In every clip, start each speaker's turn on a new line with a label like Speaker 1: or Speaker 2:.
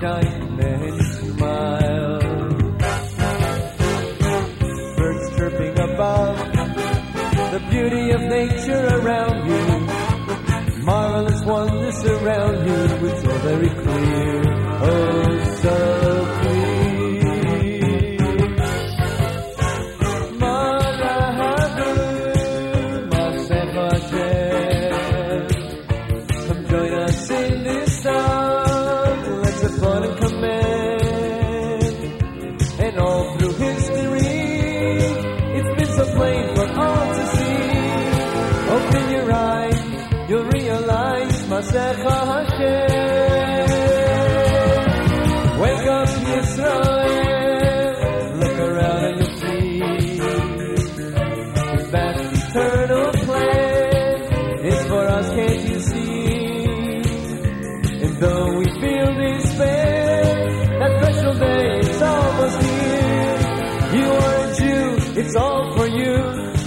Speaker 1: Trời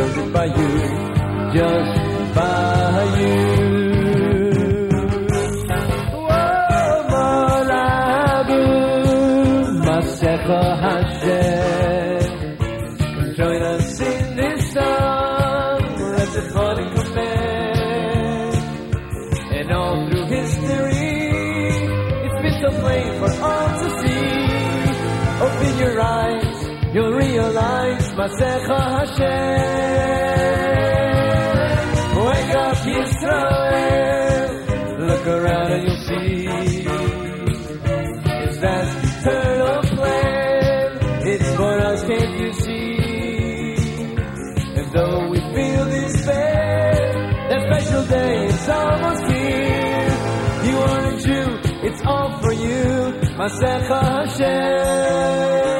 Speaker 1: Cause by you, just by you Oh, my love, my second Basecha Hashem. Wake up, Yisrael. Look around and you'll see. It's that eternal plan. It's for us, can't you see? And though we feel despair, that special day is almost here. You are a Jew, it's all for you. Masecha Hashem.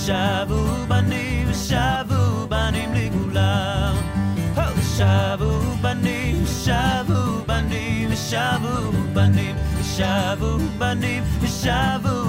Speaker 1: ושבו בנים, שבו בנים
Speaker 2: לגאולה. שבו בנים, שבו בנים, שבו בנים, שבו בנים,
Speaker 3: שבו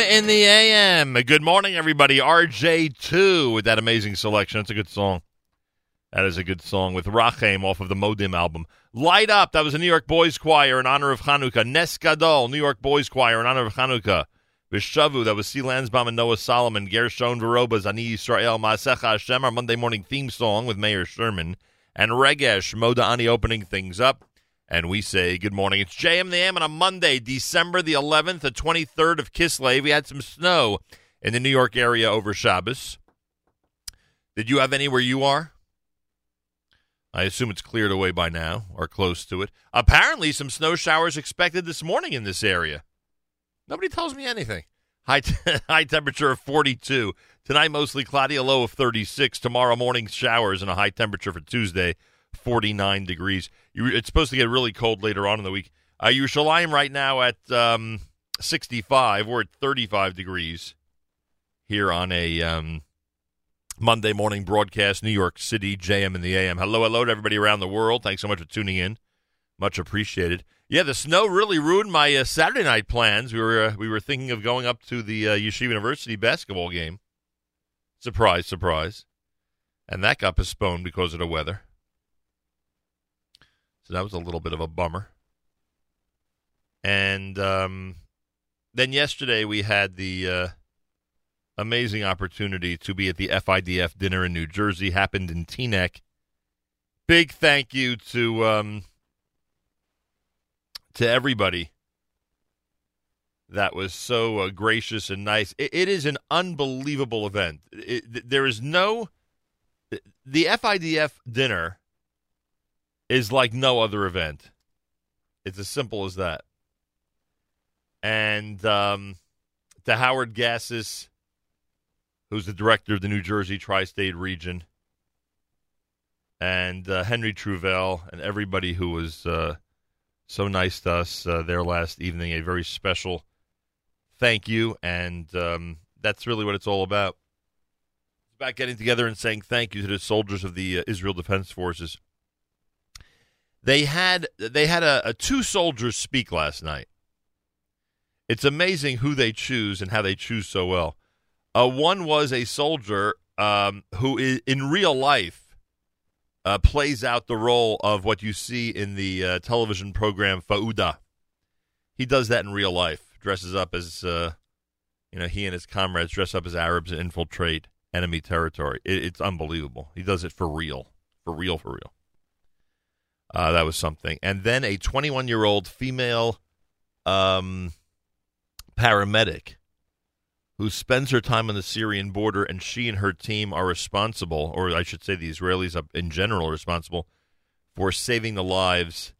Speaker 3: In the
Speaker 4: AM. Good morning, everybody. RJ2 with that amazing selection. It's a good song. That is a good song with Rachem off of the Modim album. Light Up, that was a New York Boys Choir in honor of Hanukkah. Nes Gadol, New York Boys Choir in honor of Hanukkah. Vishavu, that was C. Lansbaum and Noah Solomon. Gershon Veroba, Zani Yisrael, Maasecha Hashem, our Monday morning theme song with Mayor Sherman. And Regesh, Moda Ani opening things up. And we say good morning. It's JM the AM on a Monday, December the 11th, the 23rd of Kislev. We had some snow in the New York area over Shabbos. Did you have any where you are? I assume it's cleared away by now, or close to it. Apparently, some snow showers expected this morning in this area. Nobody tells me anything. High, t- high temperature of 42. Tonight, mostly cloudy, a low of 36. Tomorrow morning, showers and a high temperature for Tuesday, 49 degrees. You, it's supposed to get really cold later on in the week. Uh, Yerushalayim right now at um, 65. We're at 35 degrees here on a um, Monday morning broadcast, New York City, JM and the AM. Hello, hello to everybody around the world. Thanks so much for tuning in. Much appreciated. Yeah, the snow really ruined my uh, Saturday night plans. We were uh, we were thinking of going up to the uh, Yeshiva University basketball game. Surprise, surprise, and that got postponed because of the weather. So that was a little bit of a bummer. And um, then yesterday we had the uh, amazing opportunity to be at the FIDF dinner in New Jersey. Happened in Teaneck. Big thank you to um, to everybody that was so uh, gracious and nice. It, it is an unbelievable event. It, there is no the FIDF dinner is like no other event. It's as simple as that. And um, to Howard Gassis, who's the director of the New Jersey tri-state region, and uh, Henry Truvel, and everybody who was uh, so nice to us uh, there last evening. A very special thank you, and um, that's really what it's all about. It's about getting together and saying thank you to the soldiers of the uh, Israel Defense Forces. They had they had a, a two soldiers speak last night. It's amazing who they choose and how they choose so well. Uh, one was a soldier um, who, is, in real life, uh, plays out the role of what you see in the uh, television program Fauda. He does that in real life. Dresses up as, uh, you know, he and his comrades dress up as Arabs and infiltrate enemy territory. It, it's unbelievable. He does it for real, for real, for real. Uh, that was something. And then a 21 year old female um, paramedic who spends her time on the Syrian border, and she and her team are responsible, or I should say, the Israelis in general are responsible for saving the lives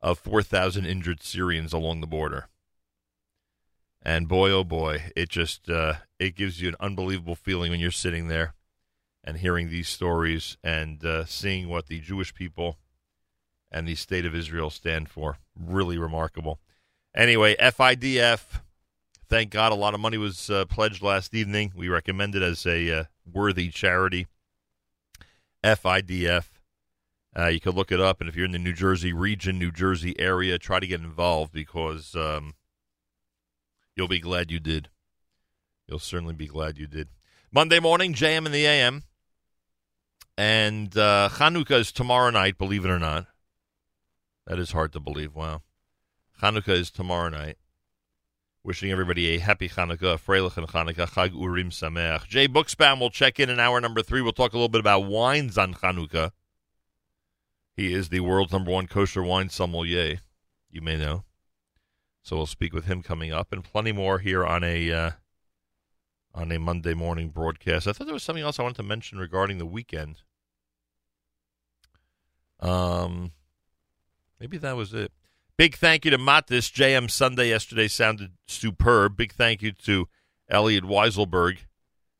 Speaker 4: of 4,000 injured Syrians along the border. And boy, oh boy, it just uh, it gives you an unbelievable feeling when you're sitting there and hearing these stories and uh, seeing what the Jewish people and the state of Israel stand for. Really remarkable. Anyway, FIDF. Thank God a lot of money was uh, pledged last evening. We recommend it as a uh, worthy charity. FIDF. Uh, you could look it up, and if you're in the New Jersey region, New Jersey area, try to get involved because um, you'll be glad you did. You'll certainly be glad you did. Monday morning, JM and the AM. And uh, Chanukah is tomorrow night, believe it or not. That is hard to believe. Wow. Hanukkah is tomorrow night. Wishing everybody a happy Hanukkah, Freilich and Hanukkah, Chag Urim Sameach. Jay Buchsbaum will check in in hour number three. We'll talk a little bit about wines on Hanukkah. He is the world's number one kosher wine sommelier, you may know. So we'll speak with him coming up, and plenty more here on a uh, on a Monday morning broadcast. I thought there was something else I wanted to mention regarding the weekend. Um, Maybe that was it. Big thank you to Matis. JM Sunday yesterday sounded superb. Big thank you to Elliot Weiselberg.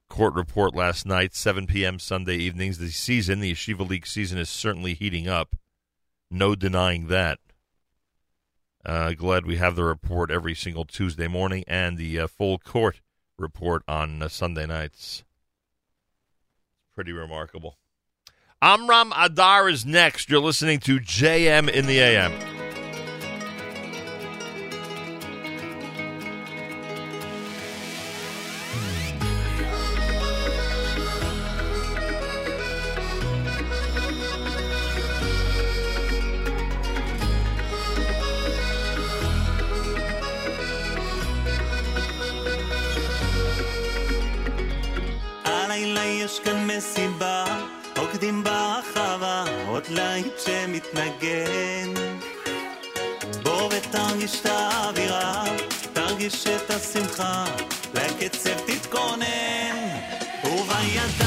Speaker 4: Court report last night, 7 p.m. Sunday evenings. The season, the Yeshiva League season, is certainly heating up. No denying that. Uh, glad we have the report every single Tuesday morning and the uh, full court report on uh, Sunday nights. Pretty remarkable. Amram Adar is next. You're listening to JM in the AM.
Speaker 5: יש כאן מסיבה רוקדים בחווה, עוד לייט שמתנגן. בוא ותרגיש את האווירה, תרגיש את השמחה, לקצב תתכונן. ובידיים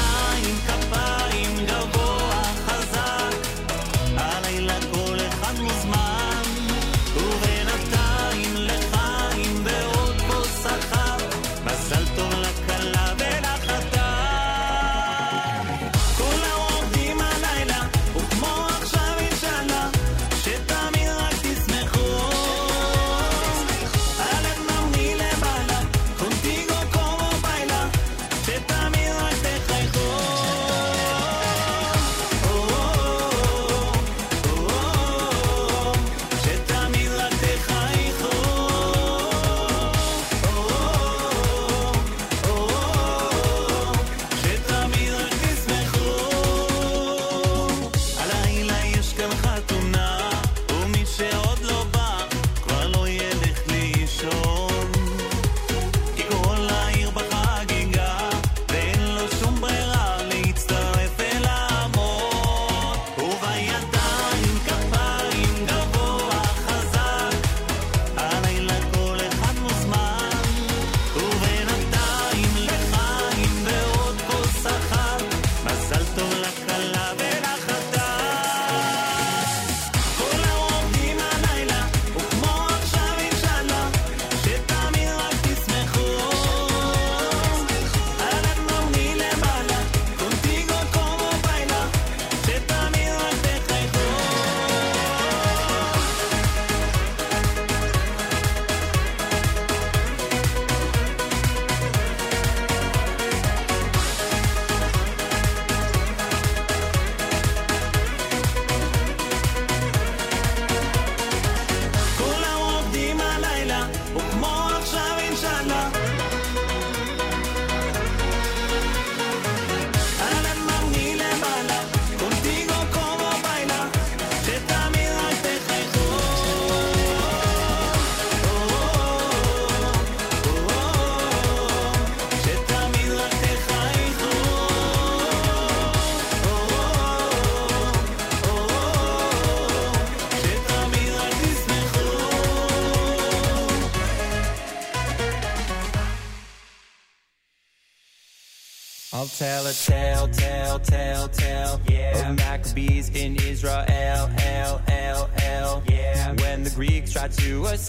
Speaker 6: To
Speaker 3: us. a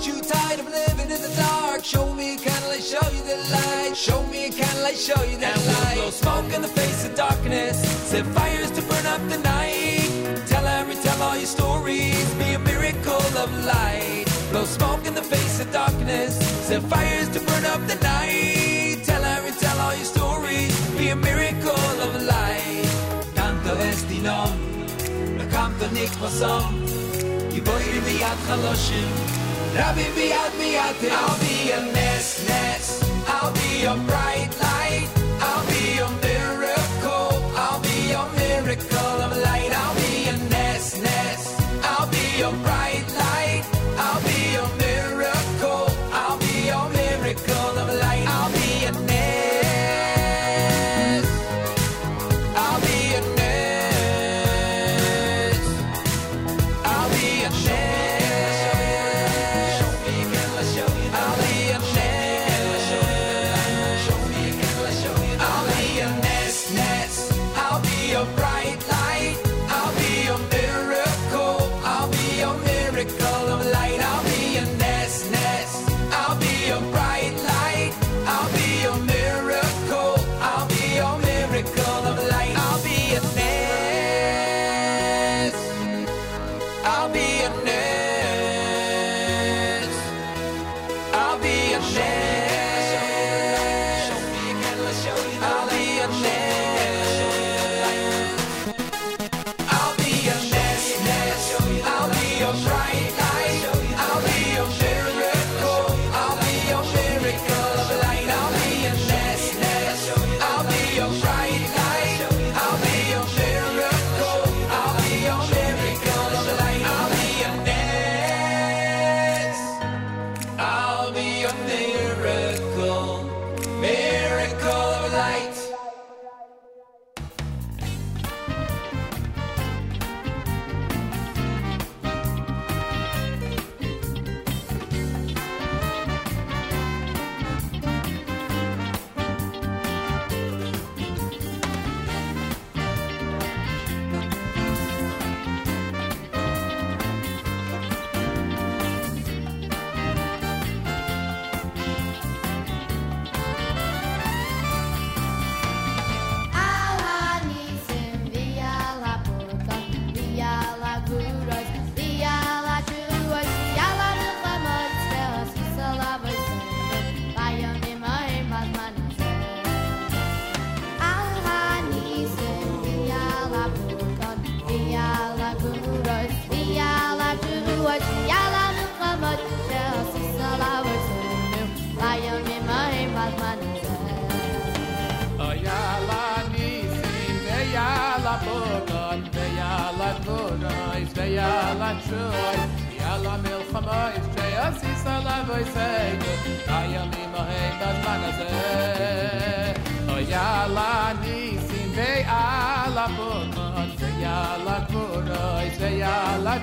Speaker 3: too tired of living in the dark. Show me a candlelight, show you the light. Show me a candlelight, show you the
Speaker 6: and
Speaker 3: light.
Speaker 6: We'll blow
Speaker 3: smoke in the face of darkness. Set fires to burn up the night. Tell every, tell all your stories. Be a miracle of light. Blow smoke in the face of darkness. Set fires to burn up the night. Tell every, tell all your stories. Be a miracle of light. Tanto destino, לקמת נקבסום, גיבוי ביד חלושים. Me I'll be a nest, mess. I'll be a bright light.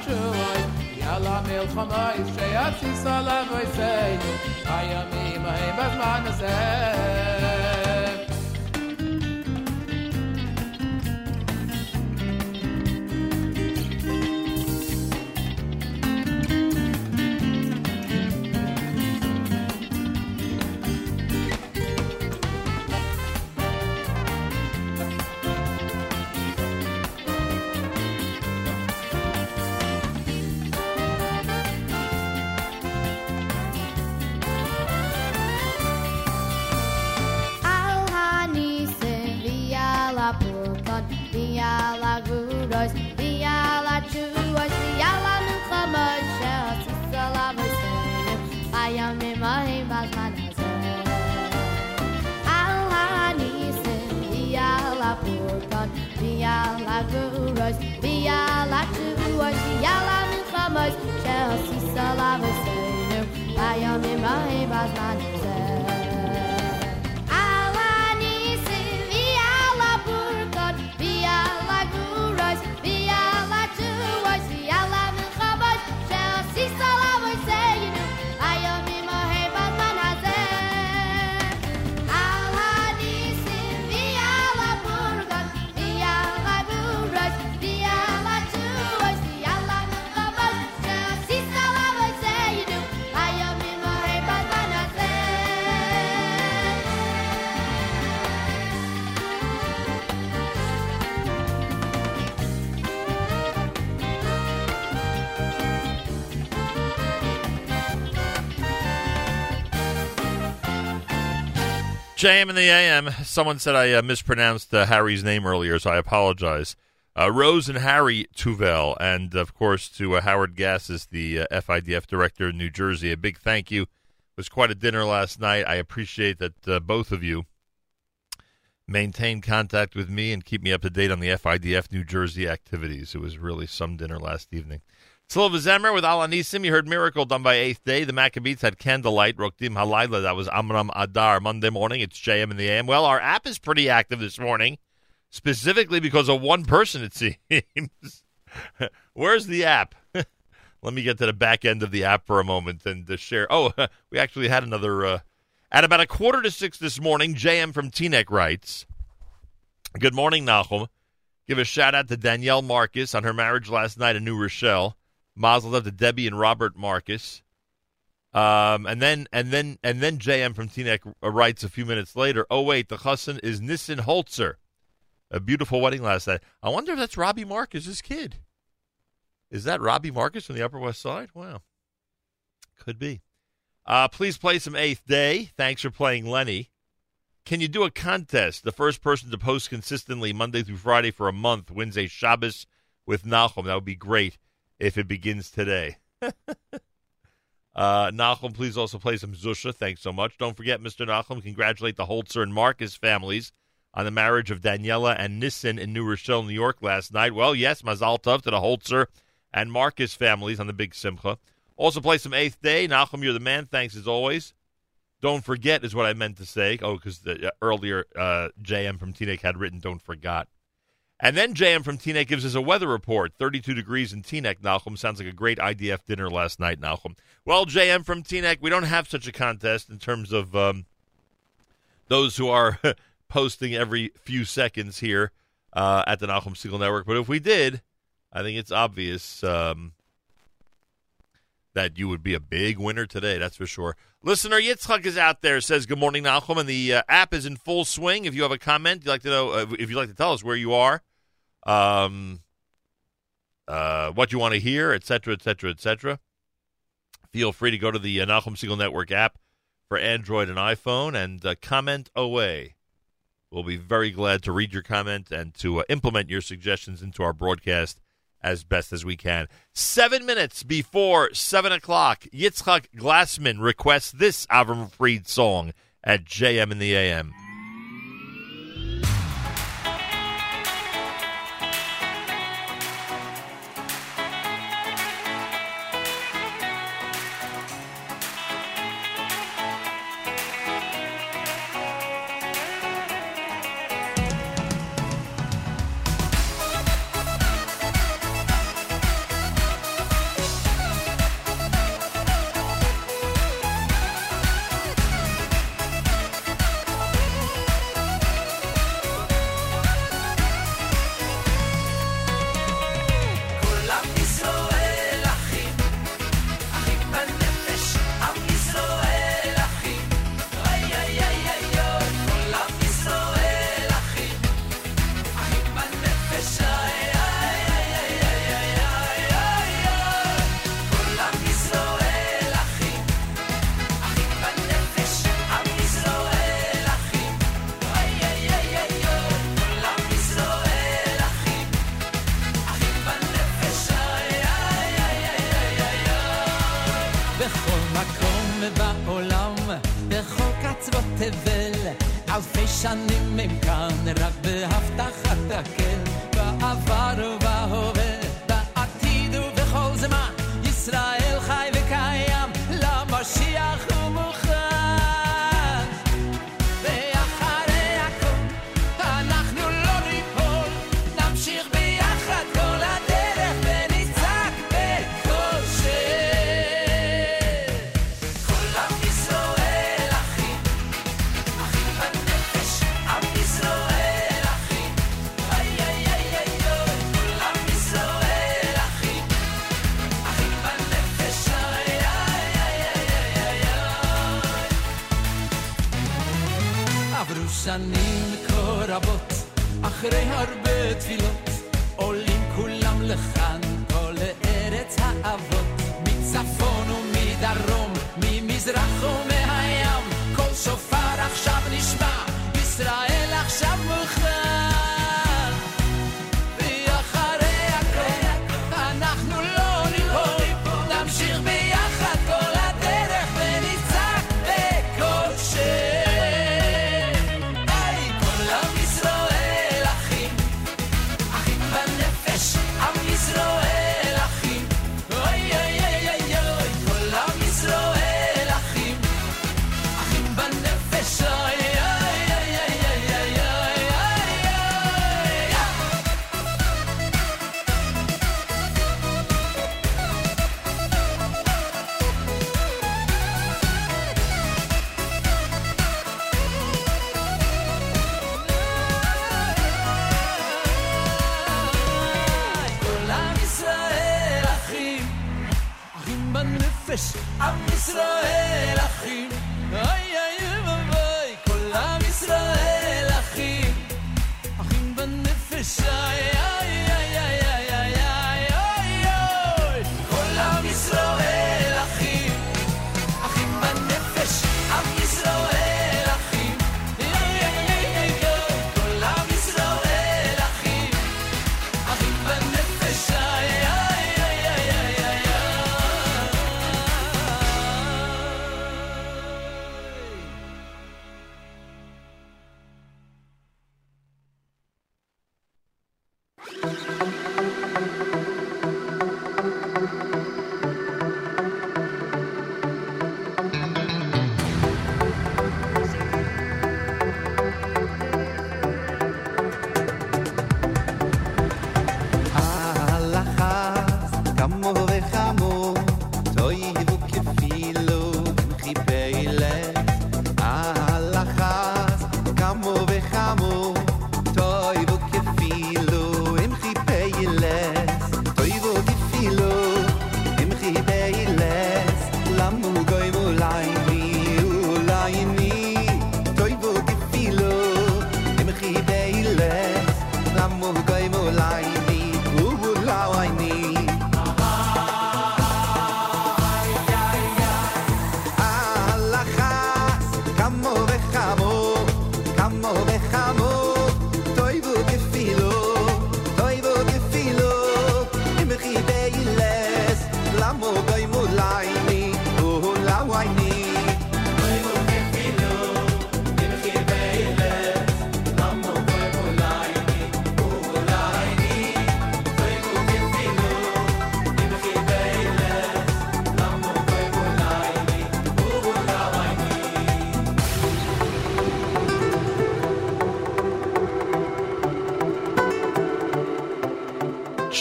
Speaker 7: chuy yalla mel khonay shayat sala vay say ayami
Speaker 8: mahay bas manase imahim bazman
Speaker 4: JM in the AM. Someone said I uh, mispronounced uh, Harry's name earlier, so I apologize. Uh, Rose and Harry Tuvel, and of course to uh, Howard Gassis, the uh, FIDF director in New Jersey. A big thank you. It was quite a dinner last night. I appreciate that uh, both of you maintain contact with me and keep me up to date on the FIDF New Jersey activities. It was really some dinner last evening. Silva Zemer with Alanisim. You heard Miracle done by Eighth Day. The Maccabees had Candlelight, Rokdim Halayla. That was Amram Adar. Monday morning, it's JM in the AM. Well, our app is pretty active this morning, specifically because of one person, it seems. Where's the app? Let me get to the back end of the app for a moment and to share. Oh, we actually had another. Uh, at about a quarter to six this morning, JM from Teaneck writes Good morning, Nahum. Give a shout out to Danielle Marcus on her marriage last night in New Rochelle. Mazel tov to Debbie and Robert Marcus. Um, and then and then and then JM from Teaneck writes a few minutes later. Oh wait, the chassan is Nissen Holzer. A beautiful wedding last night. I wonder if that's Robbie Marcus's kid. Is that Robbie Marcus from the Upper West Side? Wow, could be. Uh, please play some Eighth Day. Thanks for playing Lenny. Can you do a contest? The first person to post consistently Monday through Friday for a month wins a Shabbos with Nahum. That would be great if it begins today. uh, Nahum, please also play some Zusha. Thanks so much. Don't forget, Mr. Nachum, congratulate the Holzer and Marcus families on the marriage of Daniela and Nissen in New Rochelle, New York last night. Well, yes, Mazal Tov to the Holzer and Marcus families on the big Simcha. Also play some Eighth Day. Nachum, you're the man. Thanks as always. Don't forget is what I meant to say. Oh, because uh, earlier uh, JM from Teaneck had written "Don't forget." And then JM from Teaneck gives us a weather report. 32 degrees in Teaneck, Nahum. Sounds like a great IDF dinner last night, Nahum. Well, JM from Teaneck, we don't have such a contest in terms of um, those who are posting every few seconds here uh, at the Nachum Segal Network. But if we did, I think it's obvious um, that you would be a big winner today, that's for sure. Listener Yitzchak is out there, says, Good morning, Nahum, and the uh, app is in full swing. If you have a comment, you'd like to know, uh, if you'd like to tell us where you are, um, uh, what you want to hear, etc., etc., etc., feel free to go to the uh, Nachum Segal Network app for Android and iPhone and uh, comment away. We'll be very glad to read your comment and to uh, implement your suggestions into our broadcast as best as we can. Seven minutes before seven o'clock, Yitzchak Glassman requests this Avram Fried song at JM in the AM.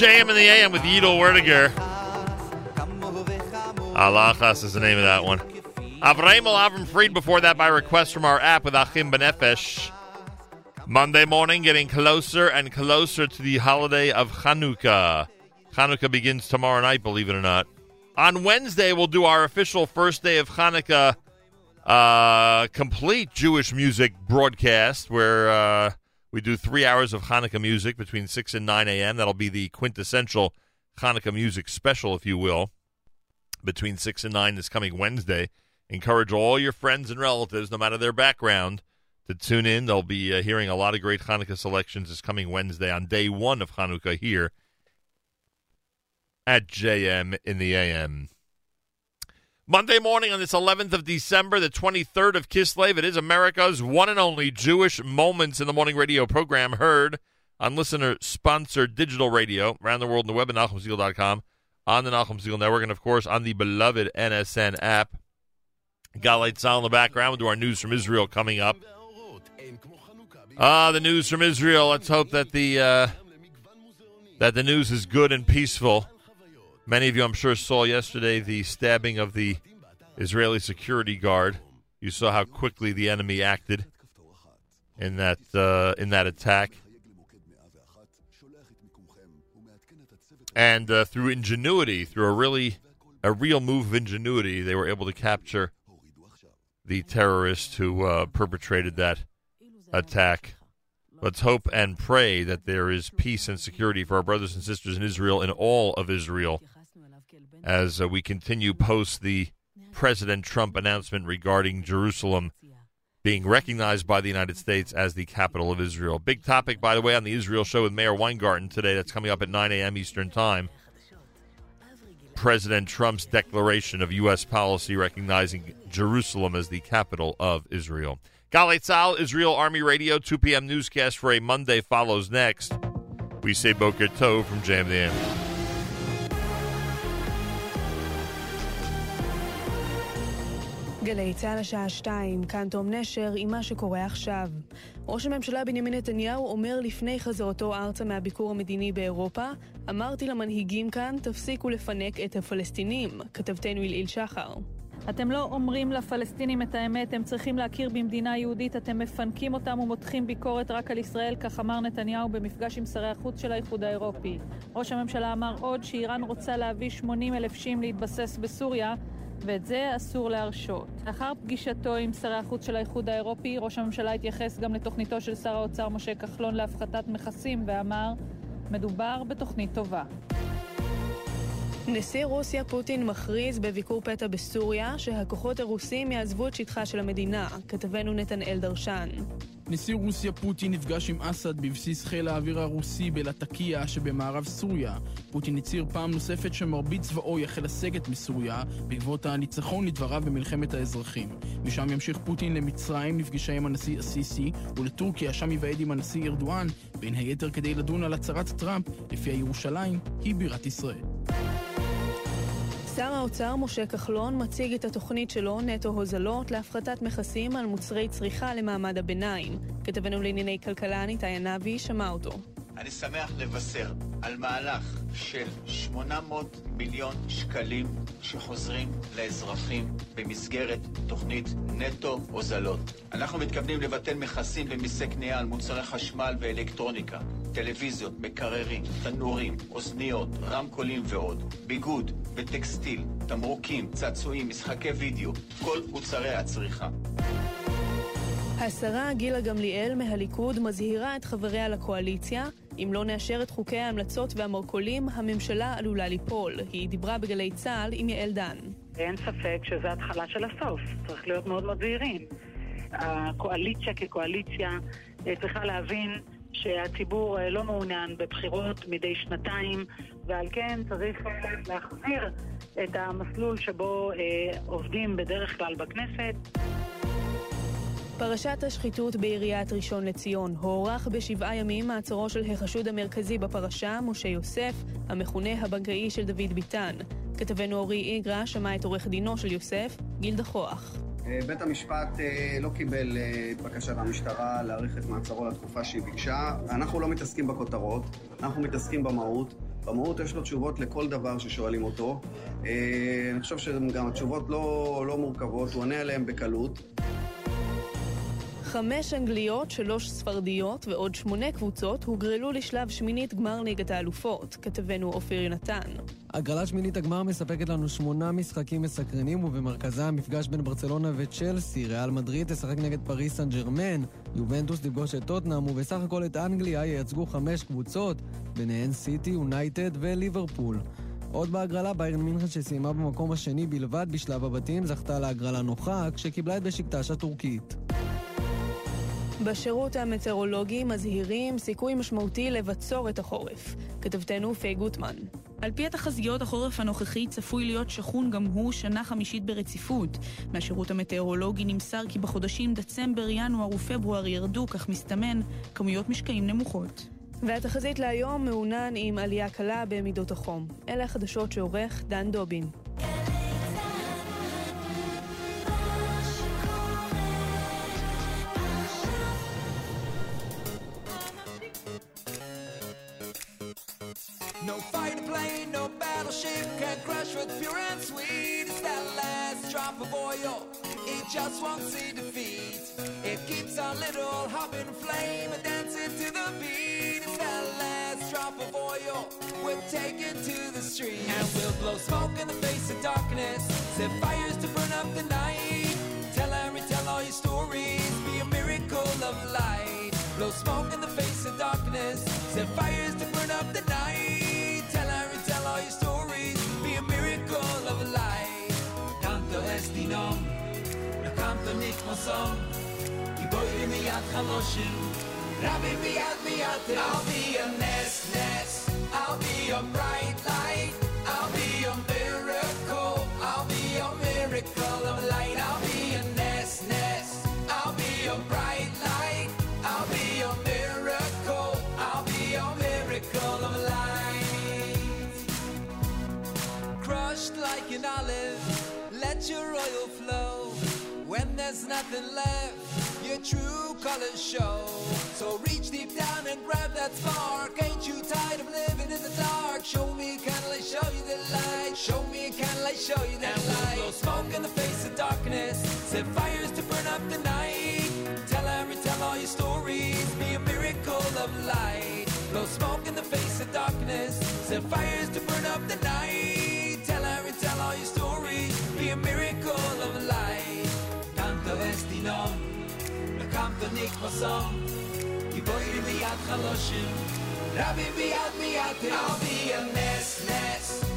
Speaker 4: JM in the AM with Yidel Werdiger. Alachas is the name of that one. Avraham Avram Fried before that by request from our app with Achim Benefesh. Monday morning, getting closer and closer to the holiday of Chanukah. Chanukah begins tomorrow night, believe it or not. On Wednesday, we'll do our official first day of Hanukkah uh, complete Jewish music broadcast where uh, we do three hours of Hanukkah music between 6 and 9 a.m. That'll be the quintessential Hanukkah music special, if you will, between 6 and 9 this coming Wednesday. Encourage all your friends and relatives, no matter their background, to tune in. They'll be uh, hearing a lot of great Hanukkah selections this coming Wednesday on day one of Hanukkah here at JM in the AM. Monday morning on this 11th of December, the 23rd of Kislev. It is America's one and only Jewish Moments in the Morning radio program heard on listener-sponsored digital radio around the world on the web at NachumSegal.com, on the Nachum Segal Network, and, of course, on the beloved NSN app. Got Galate Sal in the background. We'll do our news from Israel coming up. Ah, the news from Israel. Let's hope that the uh, that the news is good and peaceful. Many of you, I'm sure, saw yesterday the stabbing of the Israeli security guard. You saw how quickly the enemy acted in that uh, in that attack, and uh, through ingenuity, through a really a real move of ingenuity, they were able to capture the terrorist who uh, perpetrated that attack. Let's hope and pray that there is peace and security for our brothers and sisters in Israel and all of Israel as uh, we continue post the President Trump announcement regarding Jerusalem being recognized by the United States as the capital of Israel. Big topic, by the way, on the Israel show with Meir Weingarten today. That's coming up at 9 a.m. Eastern Time. President Trump's declaration of U.S. policy recognizing Jerusalem as the capital of Israel. Galei Tzahal, Israel Army Radio, 2 p.m. newscast for a Monday follows next. We say Boker Tov from Jam the Am.
Speaker 9: גלי צה"ל השעה שתיים, כאן תום נשר עם מה שקורה עכשיו. ראש הממשלה בנימין נתניהו אומר לפני חזרתו ארצה מהביקור המדיני באירופה, אמרתי למנהיגים כאן, תפסיקו לפנק את הפלסטינים. כתבתנו אלעיל שחר.
Speaker 10: אתם לא אומרים לפלסטינים את האמת, הם צריכים להכיר במדינה יהודית, אתם מפנקים אותם ומותחים ביקורת רק על ישראל, כך אמר נתניהו במפגש עם שרי החוץ של האיחוד האירופי. ראש הממשלה אמר עוד שאיראן רוצה להביא 80 אלף שיעים להתבסס בסוריה, ואת זה אסור להרשות. לאחר פגישתו עם שרי החוץ של האיחוד האירופי, ראש הממשלה התייחס גם לתוכניתו של שר האוצר משה כחלון להפחתת מכסים ואמר, מדובר בתוכנית טובה.
Speaker 9: נשיא רוסיה פוטין מכריז בביקור פתע בסוריה שהכוחות הרוסים יעזבו את שטחה של המדינה. כתבנו נתנאל דרשן.
Speaker 11: נשיא רוסיה פוטין נפגש עם אסד בבסיס חיל האוויר הרוסי בלטקיה שבמערב סוריה. פוטין הצהיר פעם נוספת שמרבית צבאו יחל לסגת מסוריה בעקבות הניצחון לדבריו במלחמת האזרחים. משם ימשיך פוטין למצרים לפגישה עם הנשיא א-סיסי ולטורקיה שם ייוועד עם הנשיא ארדואן בין היתר כדי לדון על הצהרת טראמפ לפיה ירושלים היא בירת ישראל.
Speaker 9: שר האוצר משה כחלון מציג את התוכנית שלו, נטו הוזלות, להפחתת מכסים על מוצרי צריכה למעמד הביניים. כתבנו לענייני כלכלה ניתאי ענבי שמע אותו.
Speaker 12: אני שמח לבשר על מהלך של 800 מיליון שקלים שחוזרים לאזרחים במסגרת תוכנית נטו הוזלות. אנחנו מתכוונים לבטל מכסים ומיסי קנייה על מוצרי חשמל ואלקטרוניקה, טלוויזיות, מקררים, תנורים, אוזניות, רמקולים ועוד, ביגוד וטקסטיל, תמרוקים, צעצועים, משחקי וידאו, כל מוצרי הצריכה.
Speaker 9: השרה גילה גמליאל מהליכוד מזהירה את חבריה לקואליציה, אם לא נאשר את חוקי ההמלצות והמרכולים, הממשלה עלולה ליפול. היא דיברה בגלי צה"ל עם יעל דן.
Speaker 13: אין ספק שזה התחלה של הסוף, צריך להיות מאוד מאוד זהירים. הקואליציה כקואליציה אה, צריכה להבין שהציבור אה, לא מעוניין בבחירות מדי שנתיים, ועל כן צריך אה, להחזיר את המסלול שבו עובדים בדרך כלל בכנסת.
Speaker 9: פרשת השחיתות בעיריית ראשון לציון הוארך בשבעה ימים מעצרו של החשוד המרכזי בפרשה, משה יוסף, המכונה הבנקאי של דוד ביטן. כתבנו אורי איגרא שמע את עורך דינו של יוסף, גילדה כוח.
Speaker 14: בית המשפט לא קיבל את בקשת המשטרה להאריך את מעצרו לתקופה שהיא ביקשה. אנחנו לא מתעסקים בכותרות, אנחנו מתעסקים במהות. במהות יש לו תשובות לכל דבר ששואלים אותו. אני חושב שגם התשובות לא, לא מורכבות, הוא עונה עליהן בקלות.
Speaker 9: חמש אנגליות, שלוש ספרדיות ועוד שמונה קבוצות הוגרלו לשלב שמינית גמר ליגת האלופות. כתבנו אופיר יונתן.
Speaker 15: הגרלת שמינית הגמר מספקת לנו שמונה משחקים מסקרנים ובמרכזה המפגש בין ברצלונה וצ'לסי. ריאל מדריד תשחק נגד פריס סן ג'רמן, יובנטוס תפגוש את טוטנאם ובסך הכל את אנגליה ייצגו חמש קבוצות, ביניהן סיטי, יונייטד וליברפול. עוד בהגרלה ביירן מינכן שסיימה במקום השני בלבד בשלב הבתים זכתה להגרלה נוחה כשקיבלה את בשקטש הטורקית.
Speaker 9: בשירות המטאורולוגי מזהירים סיכוי משמעותי לבצור את החורף. כתבתנו פי גוטמן.
Speaker 16: על פי התחזיות, החורף הנוכחי צפוי להיות שכון גם הוא שנה חמישית ברציפות. מהשירות המטאורולוגי נמסר כי בחודשים דצמבר, ינואר ופברואר ירדו, כך מסתמן, כמויות משקעים נמוכות.
Speaker 9: והתחזית להיום מעונן עם עלייה קלה במידות החום. אלה החדשות שעורך דן דובין.
Speaker 3: No fighter plane, no battleship can crash with pure and sweet. It's that last drop of oil, it just won't see defeat. It keeps our little hub flame and dancing to the beat. It's that last drop of oil, we're taking to the street. And we'll blow smoke in the face of darkness, set fires to burn up the night. Tell and retell all your stories, be a miracle of light. Blow smoke in the face of darkness, set fires to burn up the night. awesome. Giboyri miyad chaloshim, rabbi miyad miyad. I'll be a nest nest. I'll be a bright light. I'll be a miracle. I'll be a miracle of light. I'll be a nest nest. I'll be a bright light. I'll be a miracle. I'll be a miracle of light. Crushed like an olive, let your oil flow. When there's nothing left, your true colors show. So reach deep down and grab that spark. Ain't you tired of living in the dark? Show me a candle, I show you the light. Show me a candle, I show you the and light. We'll blow smoke in the face of darkness, set fires to burn up the night. Tell every, retell all your stories, be a miracle of light. Blow smoke in the face of darkness, set fires canto nikmo song. גיבורי מיד חלושים, רבי ביד מיד I'll be a nest nest,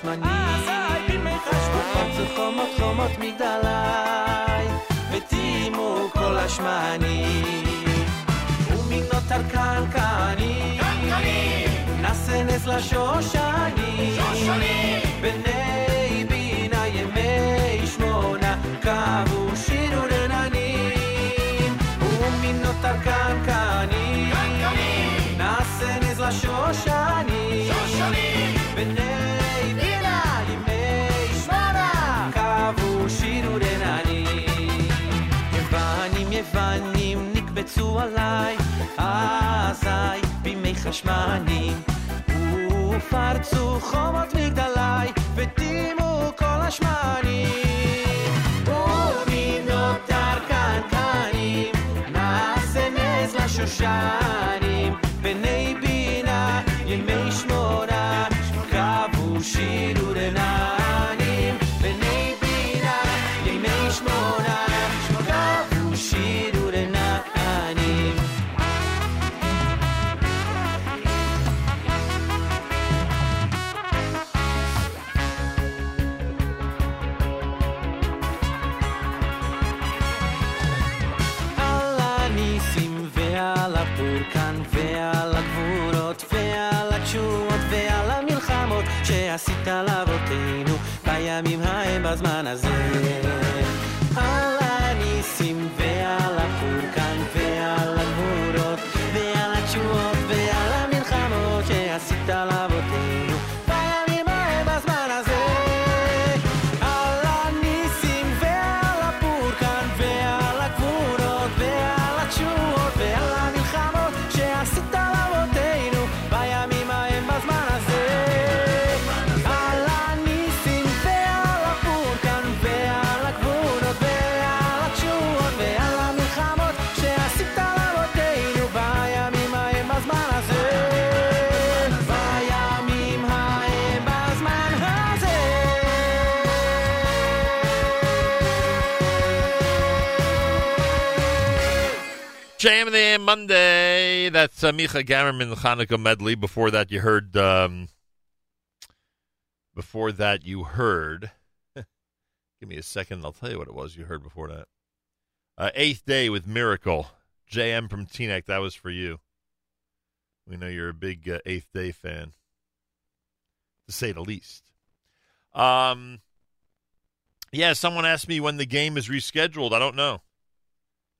Speaker 17: שמנים.
Speaker 18: חוצו חומות חומות מגדלי, וטימו כל השמנים. ומינות ארכן כעני, נשא נס לשושן. יעלו עליי, אזי בימי חשמנים. ופרצו חומות מגדליי, ודימו כל השמנים. ומי נותר כאן
Speaker 4: קנים, נעשה נס לשושן. Monday. That's uh, Micha Gamerman Hanukkah medley. Before that, you heard. Um, before that, you heard. give me a second. I'll tell you what it was you heard before that. Uh, Eighth Day with Miracle. JM from Teaneck. That was for you. We know you're a big uh, Eighth Day fan, to say the least. Um, yeah, someone asked me when the game is rescheduled. I don't know.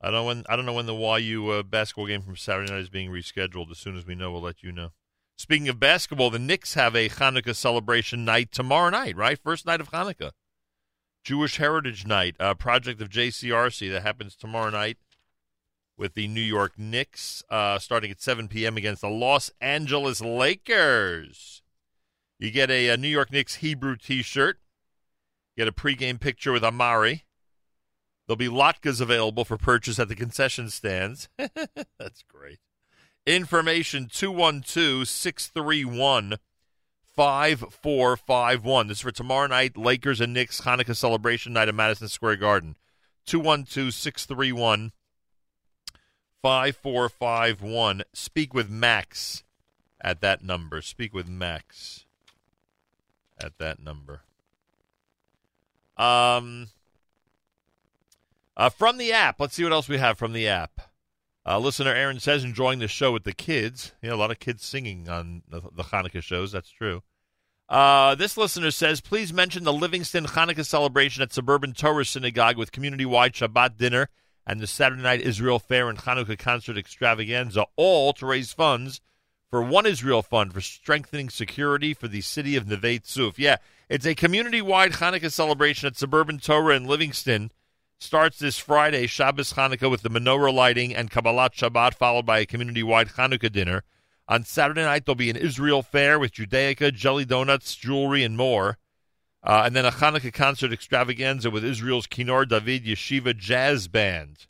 Speaker 4: I don't when I don't know when the YU uh, basketball game from Saturday night is being rescheduled. As soon as we know, we'll let you know. Speaking of basketball, the Knicks have a Hanukkah celebration night tomorrow night, right? First night of Hanukkah, Jewish Heritage Night, a project of JCRC that happens tomorrow night with the New York Knicks, uh, starting at 7 p.m. against the Los Angeles Lakers. You get a, a New York Knicks Hebrew T-shirt. Get a pregame picture with Amari. There'll be latkes available for purchase at the concession stands. That's great. Information 212 631 5451. This is for tomorrow night, Lakers and Knicks Hanukkah celebration night at Madison Square Garden. 212 631 5451. Speak with Max at that number. Speak with Max at that number. Um, uh, from the app, let's see what else we have from the app. Uh, listener Aaron says enjoying the show with the kids. A lot of kids singing on the, the Hanukkah shows. That's true. Uh, this listener says, please mention the Livingston Hanukkah celebration at Suburban Torah Synagogue with community-wide Shabbat dinner and the Saturday Night Israel Fair and Hanukkah concert extravaganza, all to raise funds for One Israel Fund for strengthening security for the city of Neve Tzuf. Yeah, it's a community-wide Hanukkah celebration at Suburban Torah in Livingston. Starts this Friday, Shabbos Hanukkah, with the menorah lighting and Kabbalat Shabbat, followed by a community-wide Hanukkah dinner. On Saturday night, there'll be an Israel fair with Judaica, jelly donuts, jewelry, and more. Uh, and then a Hanukkah concert extravaganza with Israel's Kinor David Yeshiva Jazz Band.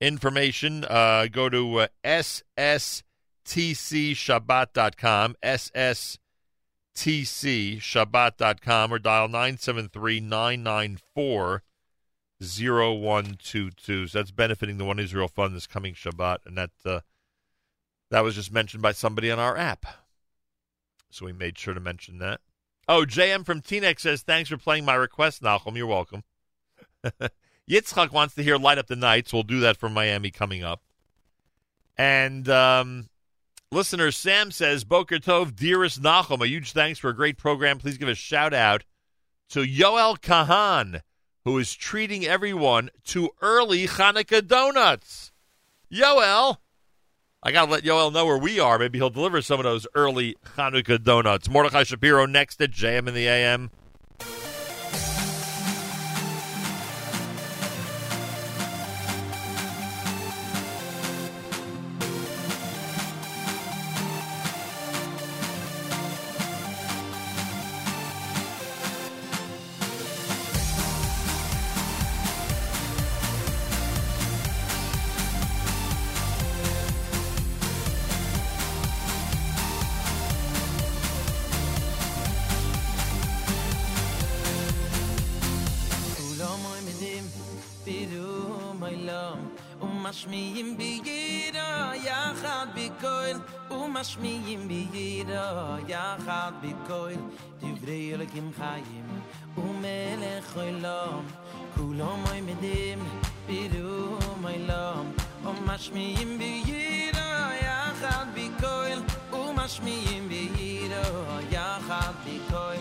Speaker 4: Information, uh, go to uh, sstcshabbat.com, sstcshabbat.com, or dial 973 994 0122. So that's benefiting the One Israel Fund this coming Shabbat, and that uh, that was just mentioned by somebody on our app. So we made sure to mention that. Oh, JM from Teaneck says, thanks for playing my request, Nachum. You're welcome. Yitzchak wants to hear Light Up the Nights. We'll do that for Miami coming up. And um, listener Sam says, Boker Tov, dearest Nachum, a huge thanks for a great program. Please give a shout out to Yoel Kahan, who is treating everyone to early Hanukkah donuts. Yoel, I got to let Yoel know where we are. Maybe he'll deliver some of those early Hanukkah donuts. Mordechai Shapiro next at JM in the AM.
Speaker 18: משמיעים בידו יחד בקול דברי אלוקים חיים ומלך עולם כולם עומדים בירום עולם. ומשמיעים בידו יחד בקול ומשמיעים בידו יחד בקול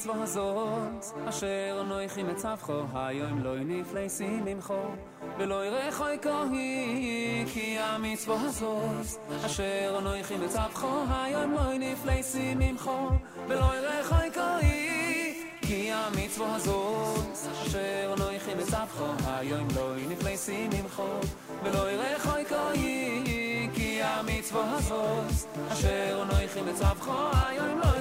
Speaker 3: מצווה הזאת אשר נויכי מצווכו היום לא נפלסים ממכו ולא ירחו יקוהי כי המצווה הזאת אשר נויכי מצווכו היום לא נפלסים ממכו ולא ירחו יקוהי כי המצווה הזאת אשר נויכי מצווכו היום לא נפלסים ממכו ולא ירחו יקוהי כי המצווה הזאת אשר נויכי מצווכו היום לא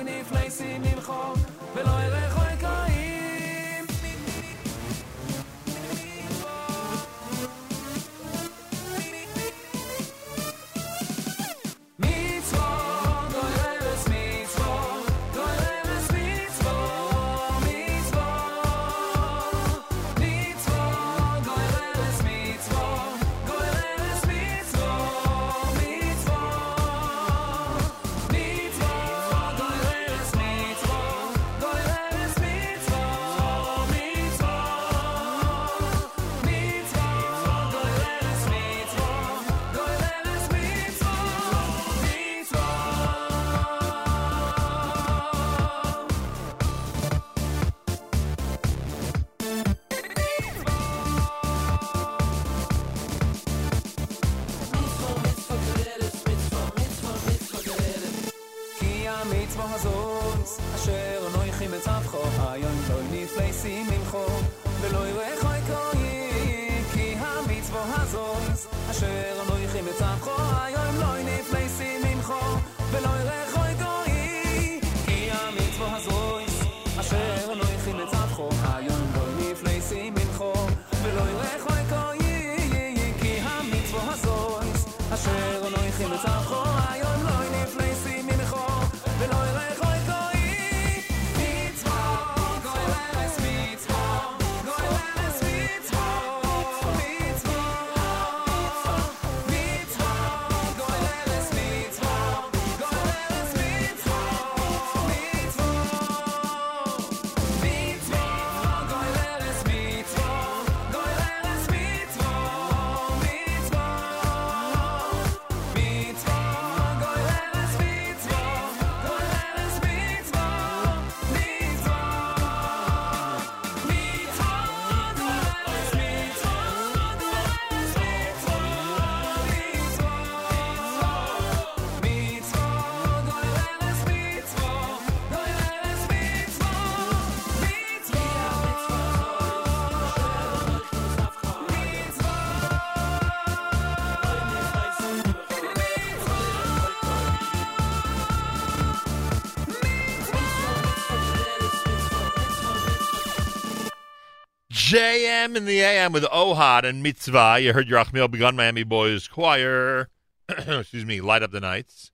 Speaker 4: JM in the AM with Ohad and Mitzvah. You heard Yerachmiel Begun Miami Boys Choir. Excuse me, light up the nights.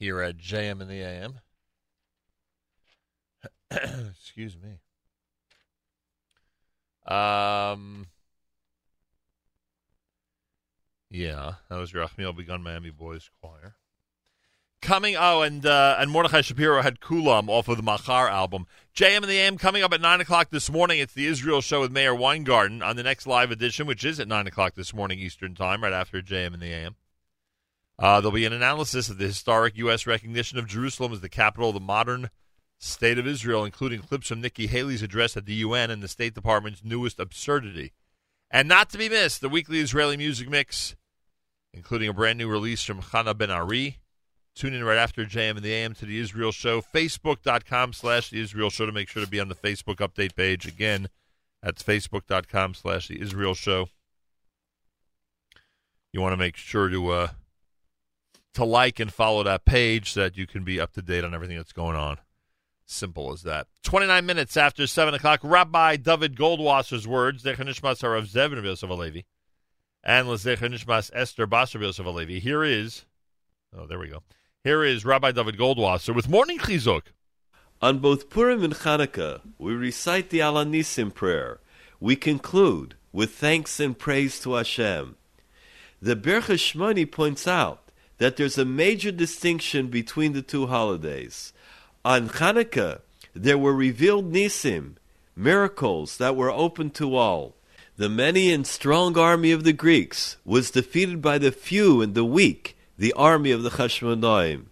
Speaker 4: Here at JM in the AM. Excuse me. Um. Yeah, that was Yerachmiel Begun Miami Boys Choir. Coming, oh, and uh, and Mordechai Shapiro had Kulam off of the Machar album. JM and the AM coming up at 9 o'clock this morning. It's the Israel Show with Meir Weingarten on the next live edition, which is at 9 o'clock this morning Eastern Time, right after JM and the AM. Uh, there'll be an analysis of the historic U.S. recognition of Jerusalem as the capital of the modern state of Israel, including clips from Nikki Haley's address at the UN and the State Department's newest absurdity. And not to be missed, the weekly Israeli music mix, including a brand new release from Hanan Ben Ari. Tune in right after JM and the AM to the Israel Show. Facebook.com slash the Israel Show to make sure to be on the Facebook update page. Again, that's Facebook.com slash the Israel Show. You want to make sure to uh, to like and follow that page so that you can be up to date on everything that's going on. Simple as that. 29 minutes after 7 o'clock, Rabbi David Goldwasser's words, Zecher Nishmas Harav Zev Rav Yosef Alevi, and Lezecher Nishmas Esther Basar Yosef Alevi. Here is, oh, there we go. Here is Rabbi David Goldwasser with Morning Chizuk.
Speaker 19: On both Purim and Hanukkah, we recite the Al Hanissim prayer. We conclude with thanks and praise to Hashem. The Bercha Shmoni points out that there's a major distinction between the two holidays. On Hanukkah, there were revealed Nisim, miracles that were open to all. The many and strong army of the Greeks was defeated by the few and the weak, the army of the Hashmonaim.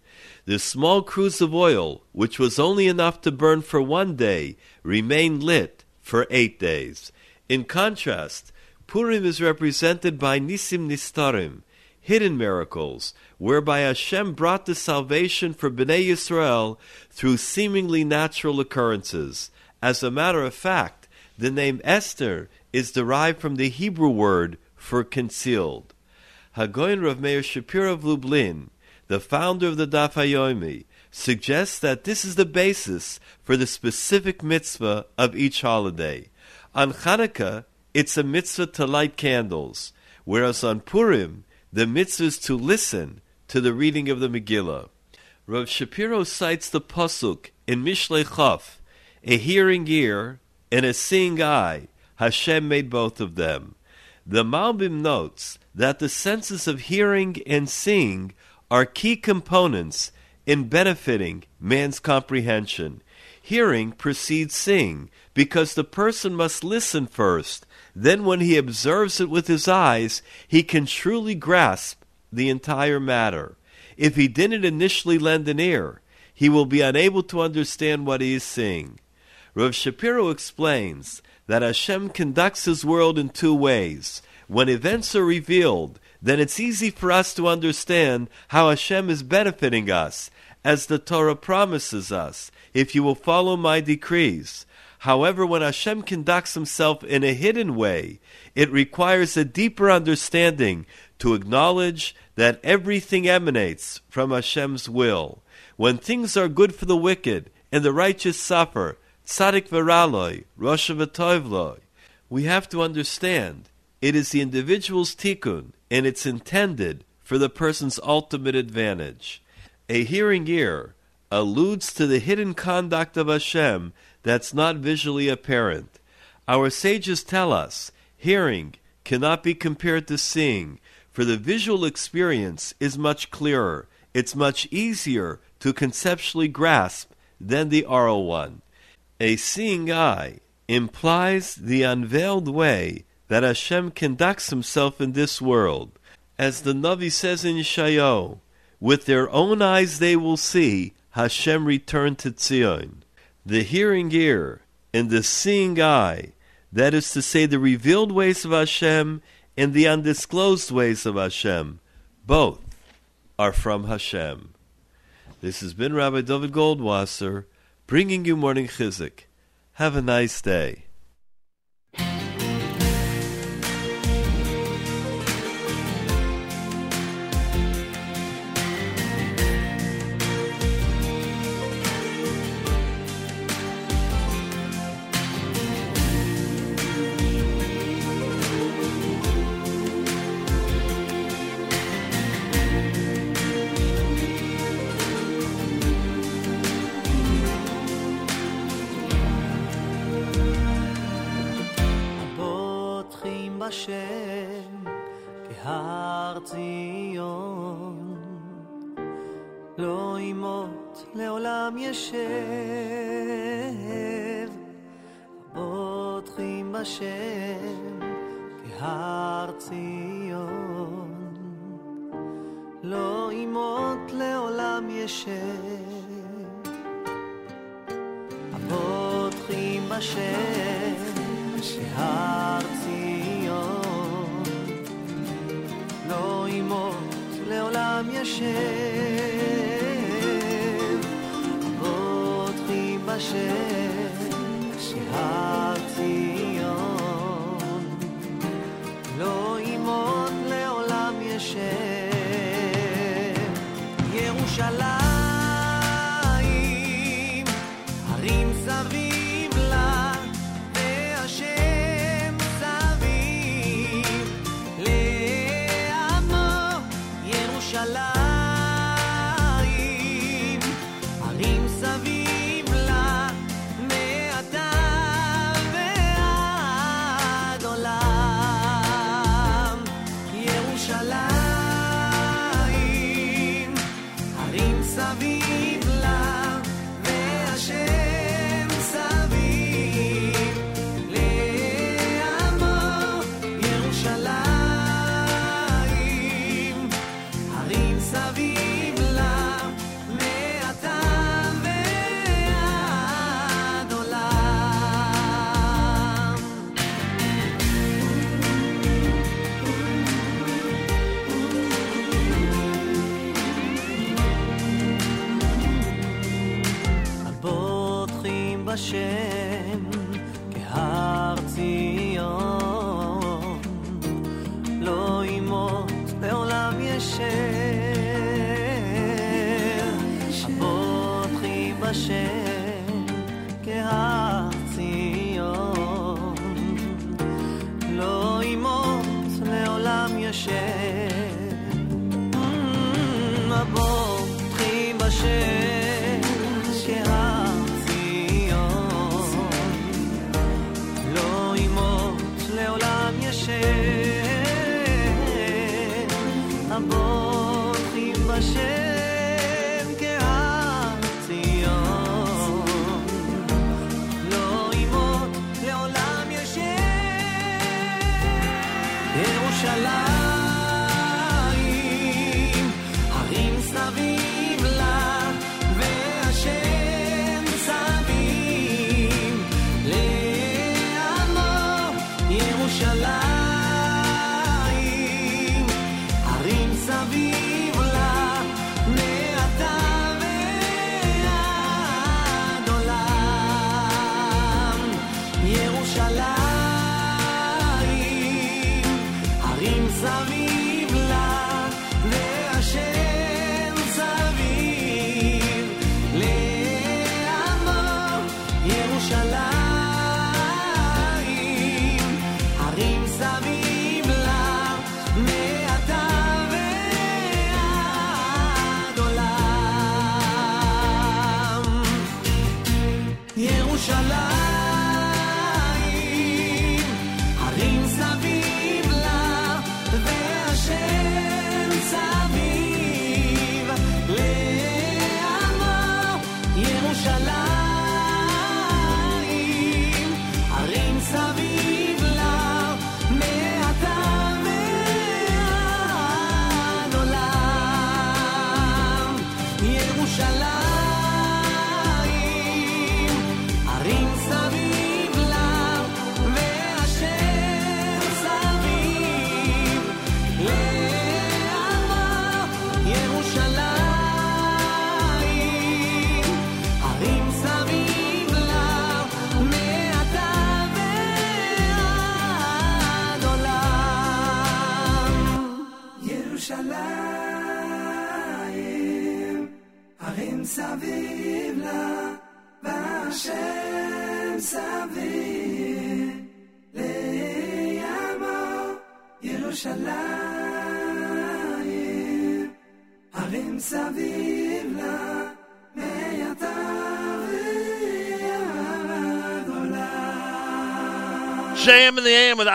Speaker 19: The small cruse of oil, which was only enough to burn for one day, remained lit for eight days. In contrast, Purim is represented by Nisim Nistarim, hidden miracles, whereby Hashem brought the salvation for Bnei Yisrael through seemingly natural occurrences. As a matter of fact, the name Esther is derived from the Hebrew word for concealed. Hagoyin Rav Meir Shapiro of Lublin, the founder of the Daf Hayomi, suggests that this is the basis for the specific mitzvah of each holiday. On Hanukkah, it's a mitzvah to light candles, whereas on Purim, the mitzvah is to listen to the reading of the Megillah. Rav Shapiro cites the pasuk in Mishlei Chaf, a hearing ear and a seeing eye. Hashem made both of them. The Malbim notes that the senses of hearing and seeing are key components in benefiting man's comprehension. Hearing precedes seeing because the person must listen first. Then, when he observes it with his eyes, he can truly grasp the entire matter. If he didn't initially lend an ear, he will be unable to understand what he is seeing. Rav Shapiro explains that Hashem conducts his world in two ways. When events are revealed, then it's easy for us to understand how Hashem is benefiting us, as the Torah promises us, if you will follow my decrees. However, when Hashem conducts himself in a hidden way, it requires a deeper understanding to acknowledge that everything emanates from Hashem's will. When things are good for the wicked and the righteous suffer, tzadik v'raloi, rosh we have to understand it is the individual's tikkun, and it's intended for the person's ultimate advantage. A hearing ear alludes to the hidden conduct of Hashem that's not visually apparent. Our sages tell us hearing cannot be compared to seeing, for the visual experience is much clearer. It's much easier to conceptually grasp than the oral one. A seeing eye implies the unveiled way that Hashem conducts himself in this world. As the Navi says in Yeshayahu, with their own eyes they will see Hashem return to Tzion. The hearing ear and the seeing eye, that is to say, the revealed ways of Hashem and the undisclosed ways of Hashem, both are from Hashem. This has been Rabbi David Goldwasser bringing you morning chizuk. Have a nice day.
Speaker 18: לעולם ישב. בוטחים בשם כהר ציון, לא אימות לעולם ישב. בוטחים בשם כהר ציון, לא אימות לעולם ישב.
Speaker 4: בשש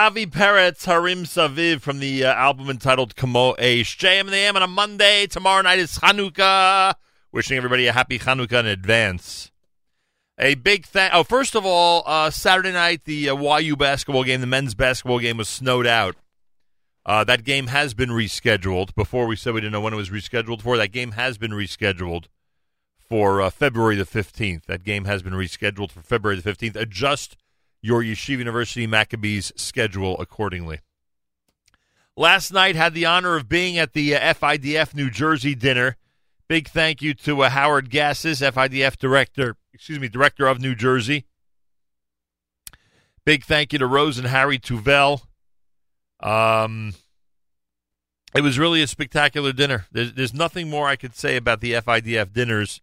Speaker 4: Avi Peretz, Harim Saviv from the uh, album entitled Kamo Eish. JM in the AM on a Monday. Tomorrow night is Hanukkah. Wishing everybody a happy Hanukkah in advance. A big thank. Oh, first of all, uh, Saturday night the uh, YU basketball game, the men's basketball game, was snowed out. Uh, that game has been rescheduled. Before we said we didn't know when it was rescheduled for. That game has been rescheduled for uh, February the fifteenth. That game has been rescheduled for February the fifteenth. Adjust your Yeshiva University Maccabees schedule accordingly. Last night had the honor of being at the uh, FIDF New Jersey dinner. Big thank you to uh, Howard Gasses, FIDF director, excuse me, director of New Jersey. Big thank you to Rose and Harry Tuvel. Um, it was really a spectacular dinner. There's, there's nothing more I could say about the FIDF dinners,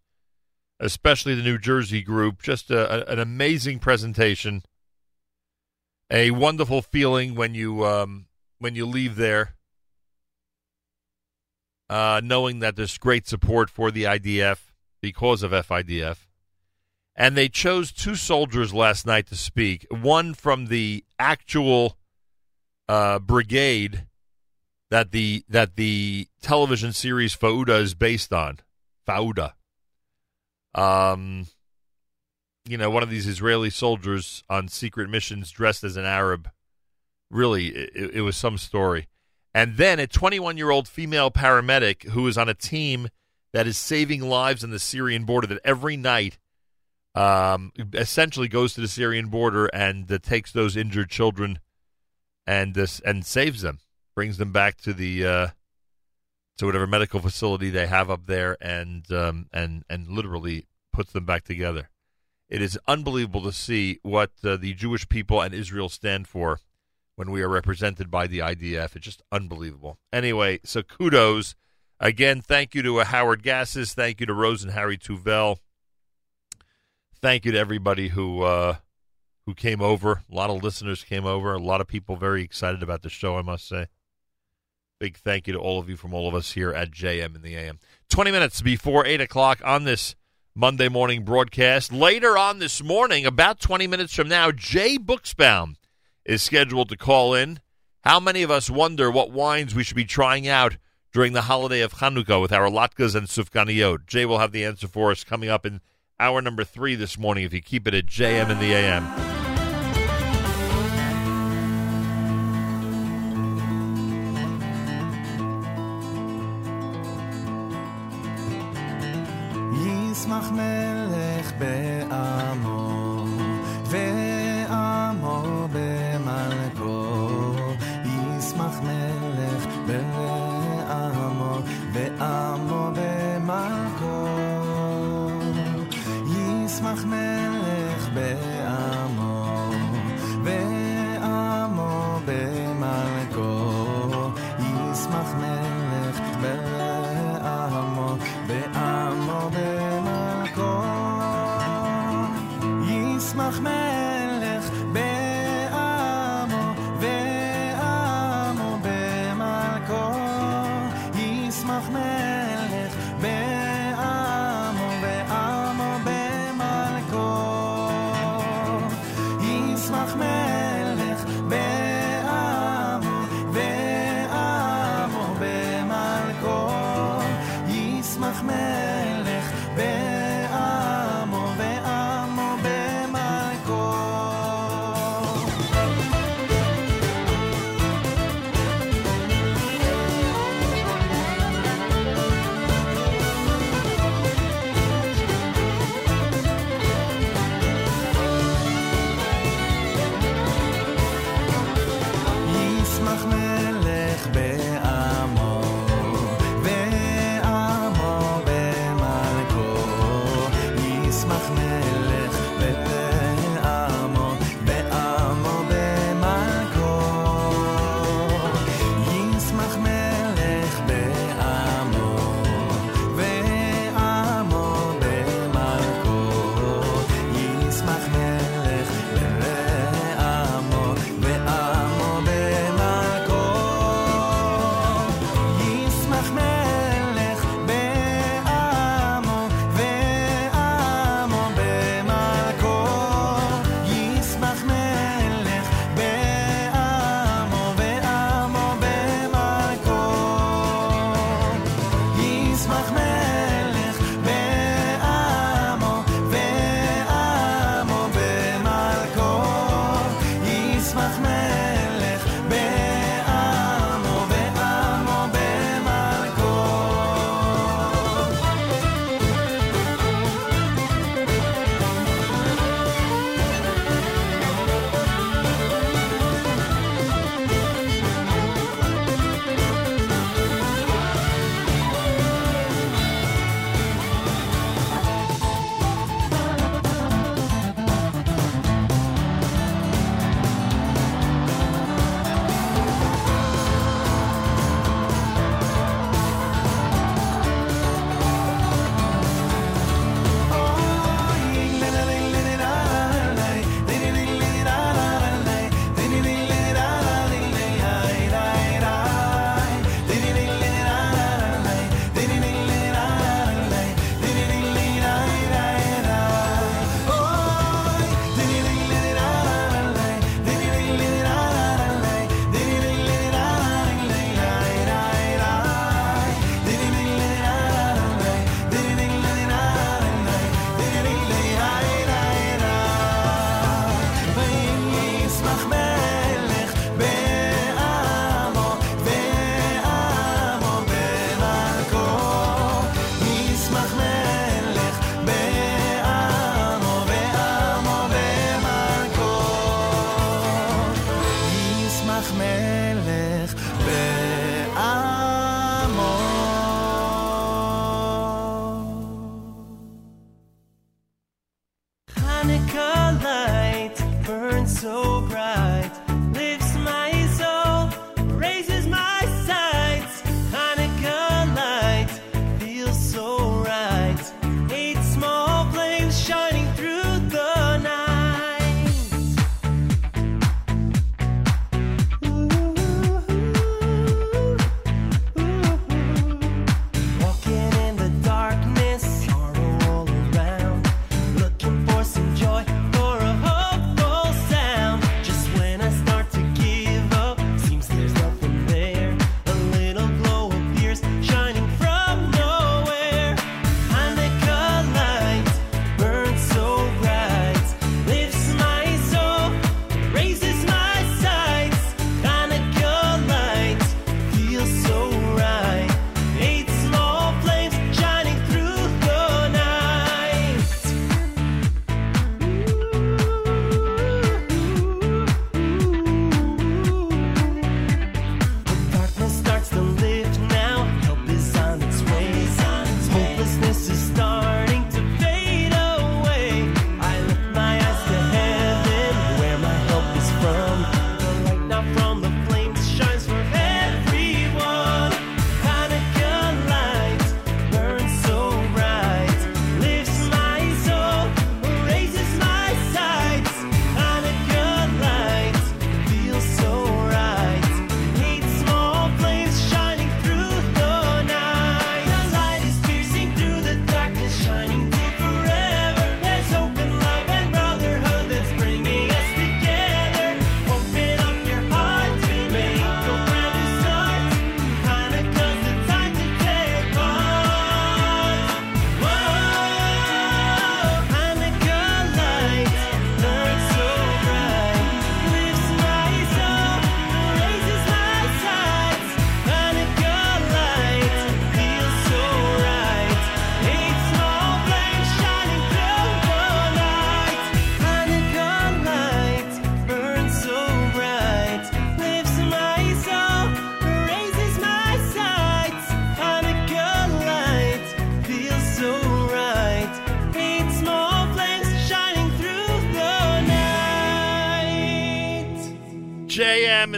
Speaker 4: especially the New Jersey group. Just a, a, an amazing presentation a wonderful feeling when you um, when you leave there, uh, knowing that there's great support for the IDF because of FIDF. And they chose two soldiers last night to speak. One from the actual uh, brigade that the that the television series Fauda is based on. Fauda. Um, you know, one of these Israeli soldiers on secret missions dressed as an Arab. Really, it, it was some story. And then a 21 year old female paramedic who is on a team that is saving lives on the Syrian border that every night um, essentially goes to the Syrian border and uh, takes those injured children and uh, and saves them, brings them back to the uh, to whatever medical facility they have up there, and um, and and literally puts them back together. It is unbelievable to see what uh, the Jewish people and Israel stand for when we are represented by the IDF. It's just unbelievable. Anyway, so kudos. Again, thank you to uh, Howard Gassis. Thank you to Rose and Harry Tuvel. Thank you to everybody who uh, who came over. A lot of listeners came over. A lot of people very excited about the show, I must say. Big thank you to all of you from all of us here at JM in the AM. 20 minutes before 8 o'clock on this Monday morning broadcast. Later on this morning, about 20 minutes from now, Jay Buchsbaum is scheduled to call in. How many of us wonder what wines we should be trying out during the holiday of Hanukkah with our latkes and sufganiyot? Jay will have the answer for us coming up in hour number three this morning if you keep it at JM in the AM.
Speaker 18: ישמח מלך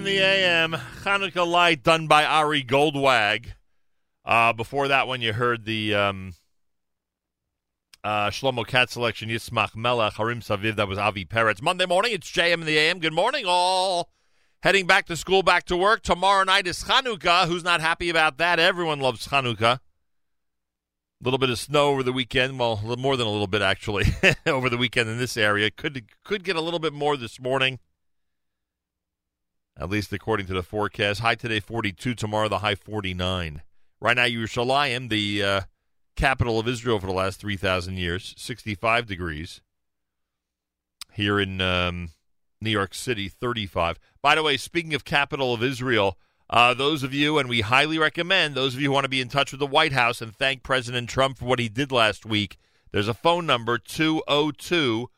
Speaker 4: the AM, Hanukkah Light done by Ari Goldwag. Uh, before that one, you heard the um, uh, Shlomo Katz selection, Yismach Melech, Harim Saviv, that was Avi Peretz. Monday morning, it's JM in the AM. Good morning, all. Heading back to school, back to work. Tomorrow night is Hanukkah. Who's not happy about that? Everyone loves Hanukkah. A little bit of snow over the weekend. Well, more than a little bit, actually, over the weekend in this area. Could could get a little bit more this morning, at least according to the forecast. High today, 42. Tomorrow, the high 49. Right now, Yerushalayim, the uh, capital of Israel for the last 3,000 years, 65 degrees. Here in um, New York City, 35. By the way, speaking of capital of Israel, uh, those of you, and we highly recommend those of you who want to be in touch with the White House and thank President Trump for what he did last week, there's a phone number 202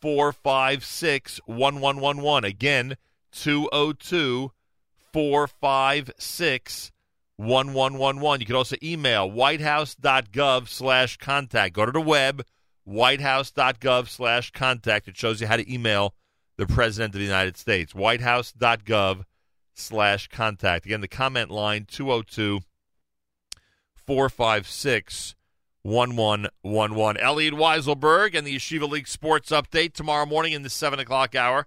Speaker 4: 456 1111. Again, 202 456 1111. You can also email whitehouse.gov slash contact. Go to the web, whitehouse.gov slash contact. It shows you how to email the President of the United States. whitehouse.gov slash contact. Again, the comment line 202 456 1111. Elliot Weiselberg and the Yeshiva League Sports Update tomorrow morning in the 7 o'clock hour.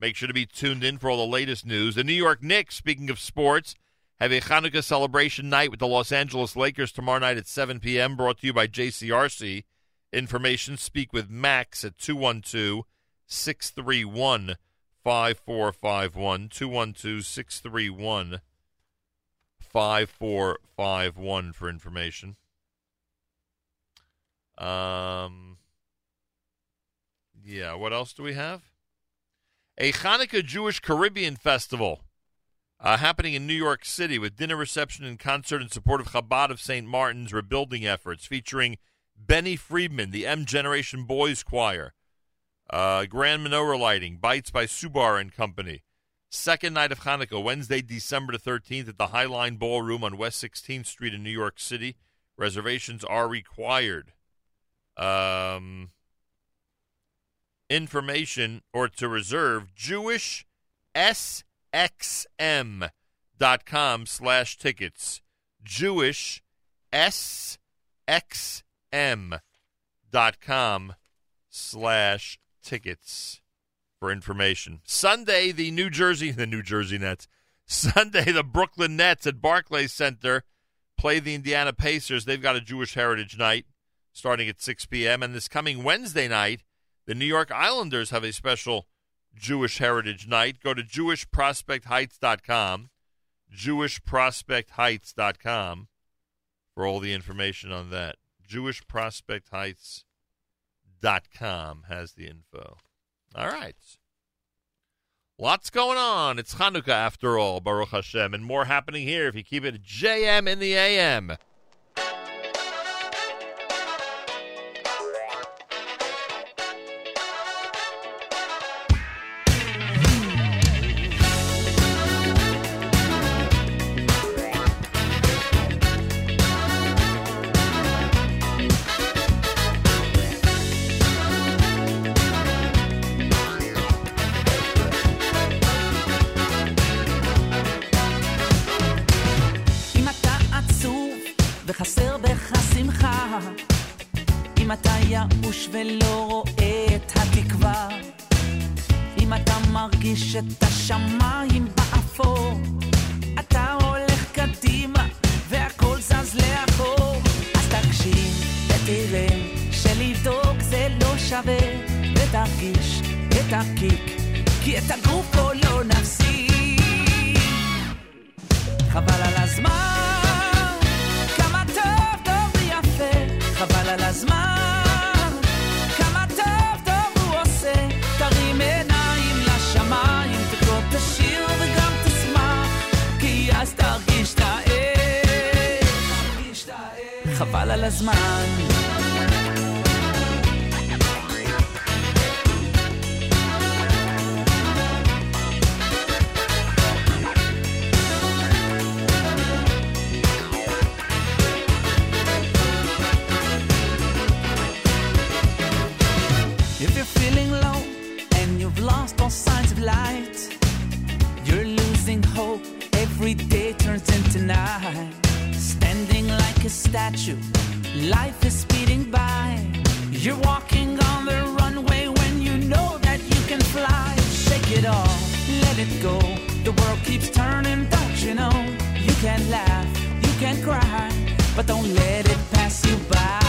Speaker 4: Make sure to be tuned in for all the latest news. The New York Knicks, speaking of sports, have a Hanukkah celebration night with the Los Angeles Lakers tomorrow night at 7 p.m. Brought to you by JCRC. Information, speak with Max at 212 631 5451. 212 631 5451 for information. Um, yeah, what else do we have? A Hanukkah Jewish Caribbean Festival uh, happening in New York City with dinner reception and concert in support of Chabad of St. Martin's rebuilding efforts, featuring Benny Friedman, the M Generation Boys Choir, uh, Grand Menorah Lighting, Bites by Subar and Company. Second night of Hanukkah, Wednesday, December the 13th at the Highline Ballroom on West 16th Street in New York City. Reservations are required. Um, information or to reserve Jewish SXM dot com slash tickets. Jewish SXM dot com slash tickets for information. Sunday, the New Jersey, the New Jersey Nets. Sunday, the Brooklyn Nets at Barclays Center play the Indiana Pacers. They've got a Jewish Heritage Night starting at 6 p.m. And this coming Wednesday night, the New York Islanders have a special Jewish Heritage Night. Go to JewishProspectHeights.com, JewishProspectHeights.com for all the information on that. JewishProspectHeights.com has the info. All right. Lots going on. It's Hanukkah after all, Baruch Hashem, and more happening here if you keep it JM in the AM.
Speaker 3: losing hope, every day turns into night. Standing like a statue, life is speeding by. You're walking on the runway when you know that you can fly. Shake it off, let it go. The world keeps turning, don't you know? You can laugh, you can cry, but don't let it pass you by.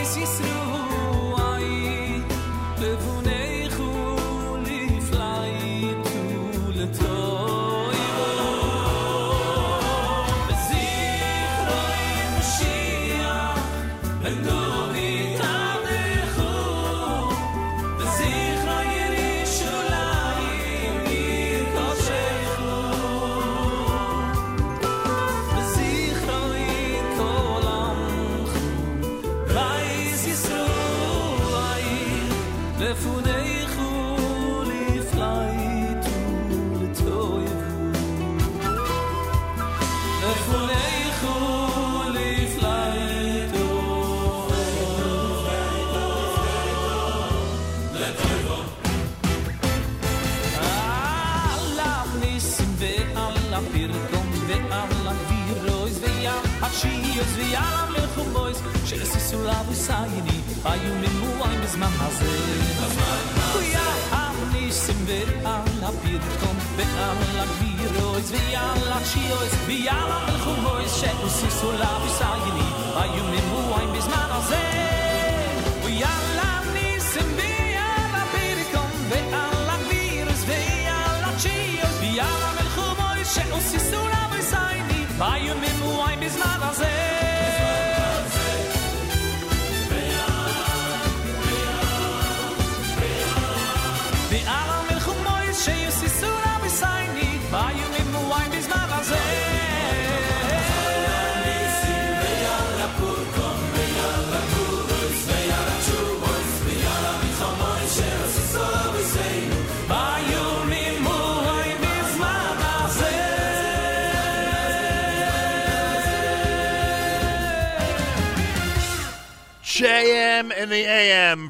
Speaker 3: this is.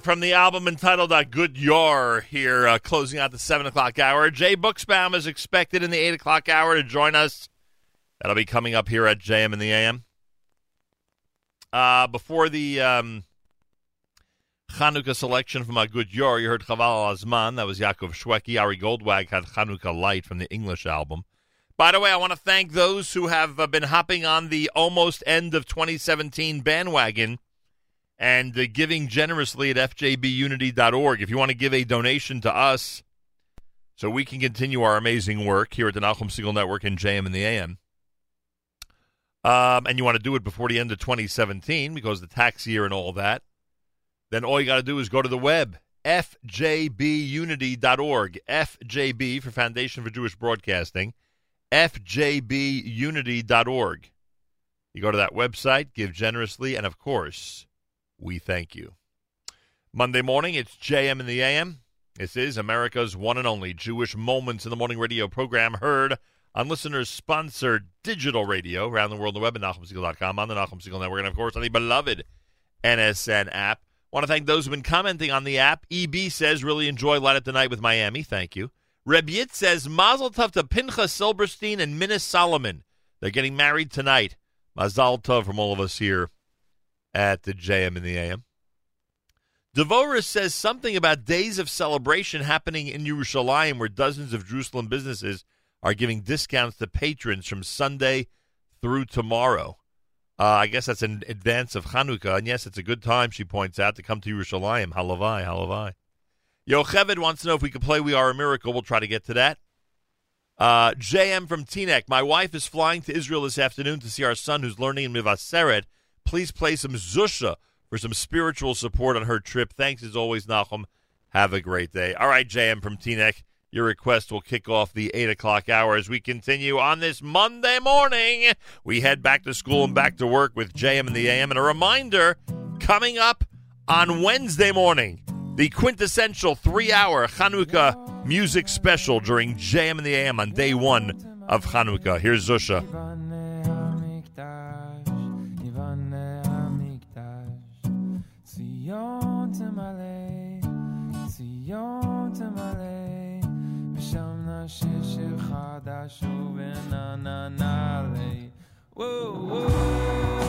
Speaker 4: From the album entitled uh, Good Yor here, uh, closing out the 7 o'clock hour. Jay Buchsbaum is expected in the 8 o'clock hour to join us. That'll be coming up here at JM in the AM. Uh, before the um, Chanukah selection from a Good Yor, you heard Chaval Azman. That was Yaakov Shwekey. Ari Goldwag had Chanukah Light from the English album. By the way, I want to thank those who have uh, been hopping on the almost end of 2017 bandwagon and uh, giving generously at fjbunity.org. If you want to give a donation to us so we can continue our amazing work here at the Nachum Segal Network and JM in the AM, um, and you want to do it before the end of 2017 because the tax year and all that, then all you got to do is go to the web, fjbunity.org. FJB for Foundation for Jewish Broadcasting, fjbunity.org. You go to that website, give generously, and of course, we thank you. Monday morning, it's JM in the AM. This is America's one and only Jewish Moments in the Morning radio program heard on listeners sponsored digital radio around the world the web at NachumSegal.com, on the Nachum Segal Network, and of course on the beloved NSN app. Want to thank those who've been commenting on the app. EB says, really enjoy Light Up the Night with Miami. Thank you. Reb Yit says, Mazel Tov to Pincha Silberstein and Minna Solomon. They're getting married tonight. Mazel Tov from all of us here at the JM and the AM. Devorah says something about days of celebration happening in Yerushalayim where dozens of Jerusalem businesses are giving discounts to patrons from Sunday through tomorrow. Uh, I guess that's in advance of Hanukkah. And yes, it's a good time, she points out, to come to Yerushalayim. Halavai, halavai. Yocheved wants to know if we could play We Are a Miracle. We'll try to get to that. Uh, JM from Teaneck. My wife is flying to Israel this afternoon to see our son who's learning in Mivaseret. Please play some Zusha for some spiritual support on her trip. Thanks as always, Nachum. Have a great day. All right, JM from Teaneck. Your request will kick off the 8 o'clock hour as we continue on this Monday morning. We head back to school and back to work with JM and the AM. And a reminder coming up on Wednesday morning, the quintessential three hour Hanukkah music special during JM and the AM on day one of Hanukkah. Here's Zusha.
Speaker 18: ציון תמלא, ושם נשיר שיר חדש ונעננה לי. וואו וואו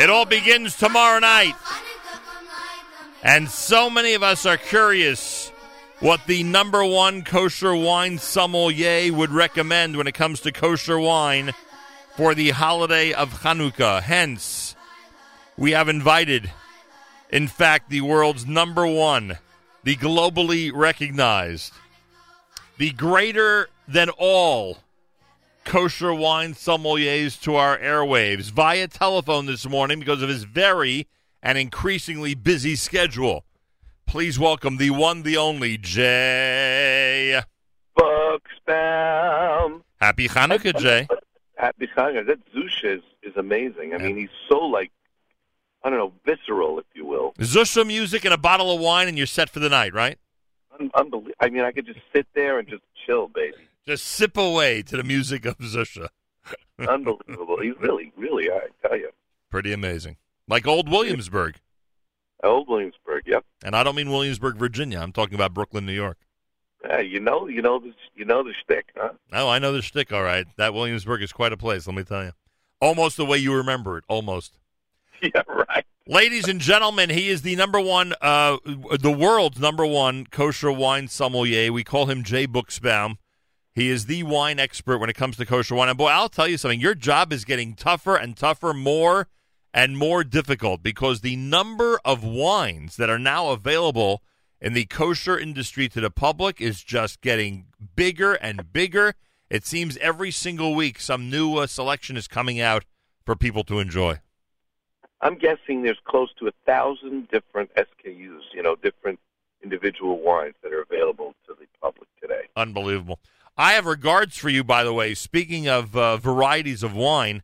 Speaker 4: It all begins tomorrow night. And so many of us are curious what the number one kosher wine sommelier would recommend when it comes to kosher wine for the holiday of Hanukkah. Hence, we have invited, in fact, the world's number one, the globally recognized, the greater than all kosher wine sommeliers to our airwaves via telephone this morning because of his very and increasingly busy schedule. Please welcome the one, the only Jay.
Speaker 20: Buchsbaum.
Speaker 4: Happy Hanukkah, Jay.
Speaker 20: Happy Hanukkah. That Zusha is, is amazing. I mean, he's so like, I don't know, visceral, if you will.
Speaker 4: Zusha music and a bottle of wine, and you're set for the night, right?
Speaker 20: Un- unbelie- I mean, I could just sit there and just chill, baby.
Speaker 4: Just sip away to the music of Zusha.
Speaker 20: Unbelievable. He's really, really, I tell you.
Speaker 4: Pretty amazing. Like old Williamsburg.
Speaker 20: Old Williamsburg, yep.
Speaker 4: And I don't mean Williamsburg, Virginia. I'm talking about Brooklyn, New York.
Speaker 20: Yeah, you know, you know the, you know the shtick, huh?
Speaker 4: Oh, I know the shtick, all right. That Williamsburg is quite a place, let me tell you. Almost the way you remember it, almost.
Speaker 20: Yeah, right.
Speaker 4: Ladies and gentlemen, he is the number one, uh, the world's number one kosher wine sommelier. We call him Jay Buchsbaum. He is the wine expert when it comes to kosher wine. And boy, I'll tell you something. Your job is getting tougher and tougher, more and more difficult because the number of wines that are now available in the kosher industry to the public is just getting bigger and bigger. It seems every single week some new uh, selection is coming out for people to enjoy.
Speaker 20: I'm guessing there's close to a thousand different SKUs, you know, different individual wines that are available to the public today.
Speaker 4: Unbelievable. I have regards for you, by the way. Speaking of uh, varieties of wine,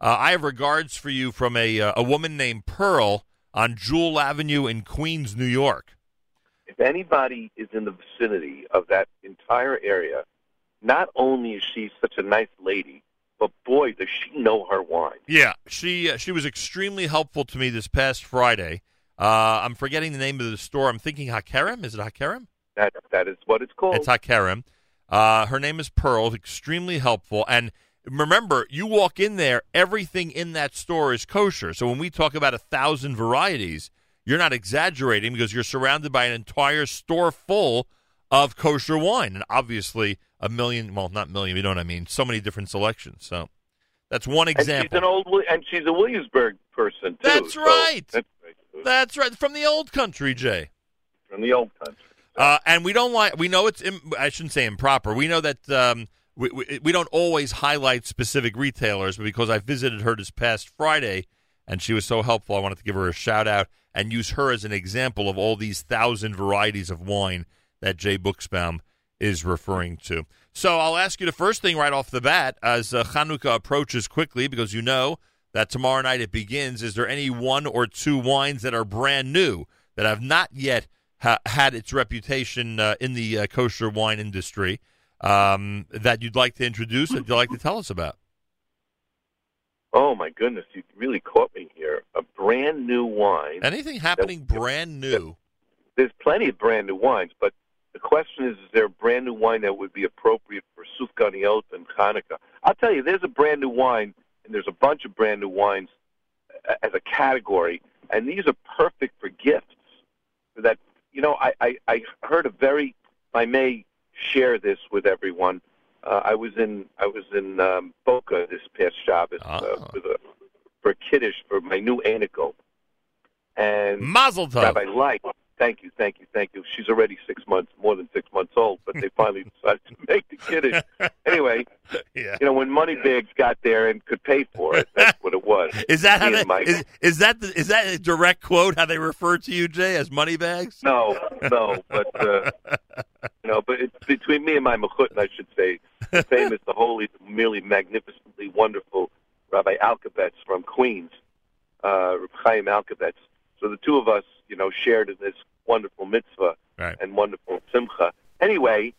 Speaker 4: uh, I have regards for you from a uh, a woman named Pearl on Jewel Avenue in Queens, New York.
Speaker 20: If anybody is in the vicinity of that entire area, not only is she such a nice lady, but boy, does she know her wine.
Speaker 4: Yeah, she uh, she was extremely helpful to me this past Friday. Uh, I'm forgetting the name of the store. I'm thinking Hakerem. Is it Hakerem?
Speaker 20: That that is what it's called.
Speaker 4: It's Hakerem. Uh, her name is Pearl. Extremely helpful. And remember, you walk in there, everything in that store is kosher. So when we talk about a thousand varieties, you're not exaggerating because you're surrounded by an entire store full of kosher wine, and obviously a million. Well, not million. You know what I mean? So many different selections. So that's one
Speaker 20: And she's
Speaker 4: example.
Speaker 20: an old and she's a Williamsburg person too.
Speaker 4: That's
Speaker 20: so
Speaker 4: right.
Speaker 20: That's
Speaker 4: That's right. From the old country, Jay.
Speaker 20: from the old country.
Speaker 4: Uh, and we don't like. We know it's. Im- I shouldn't say improper. We know that um, we, we we don't always highlight specific retailers, but because I visited her this past Friday and she was so helpful, I wanted to give her a shout out and use her as an example of all these thousand varieties of wine that Jay Buchsbaum is referring to. So I'll ask you the first thing right off the bat as uh, Chanukah approaches quickly, because you know that tomorrow night it begins. Is there any one or two wines that are brand new that have not yet ha- had its reputation uh, in the uh, kosher wine industry um, that you'd like to introduce, that you'd like to tell us about?
Speaker 20: Oh my goodness, you really caught me here. A brand new wine.
Speaker 4: Anything happening brand new?
Speaker 20: There's plenty of brand new wines, but the question is: Is there a brand new wine that would be appropriate for Sufganiot and Hanukkah? I'll tell you, there's a brand new wine, and there's a bunch of brand new wines as a category, and these are perfect for gifts. That you know, I I, I heard a very, I may share this with everyone. Uh, I was in I was in um, Boca this past Shabbos uh, with a, for a kiddush for my new anicle, and
Speaker 4: Mazel tov.
Speaker 20: Rabbi Light. Thank you, thank you, thank you. She's already six months, more than six months old, but they finally decided to make the kiddish. Anyway,
Speaker 4: Yeah.
Speaker 20: you know, when Moneybags got there and could pay for it, that's what it was.
Speaker 4: Is that how they, is, is that the, is that a direct quote how they refer to you, Jay, as money bags?
Speaker 20: No, no, but uh, you know, but it's between me and my mechutin, I should say, the famous, the holy, the merely magnificently wonderful Rabbi Alkabetz from Queens, uh, Chaim Alkabetz. So the two of us, you know, shared in this wonderful mitzvah
Speaker 4: Right.
Speaker 20: and wonderful simcha. Anyway,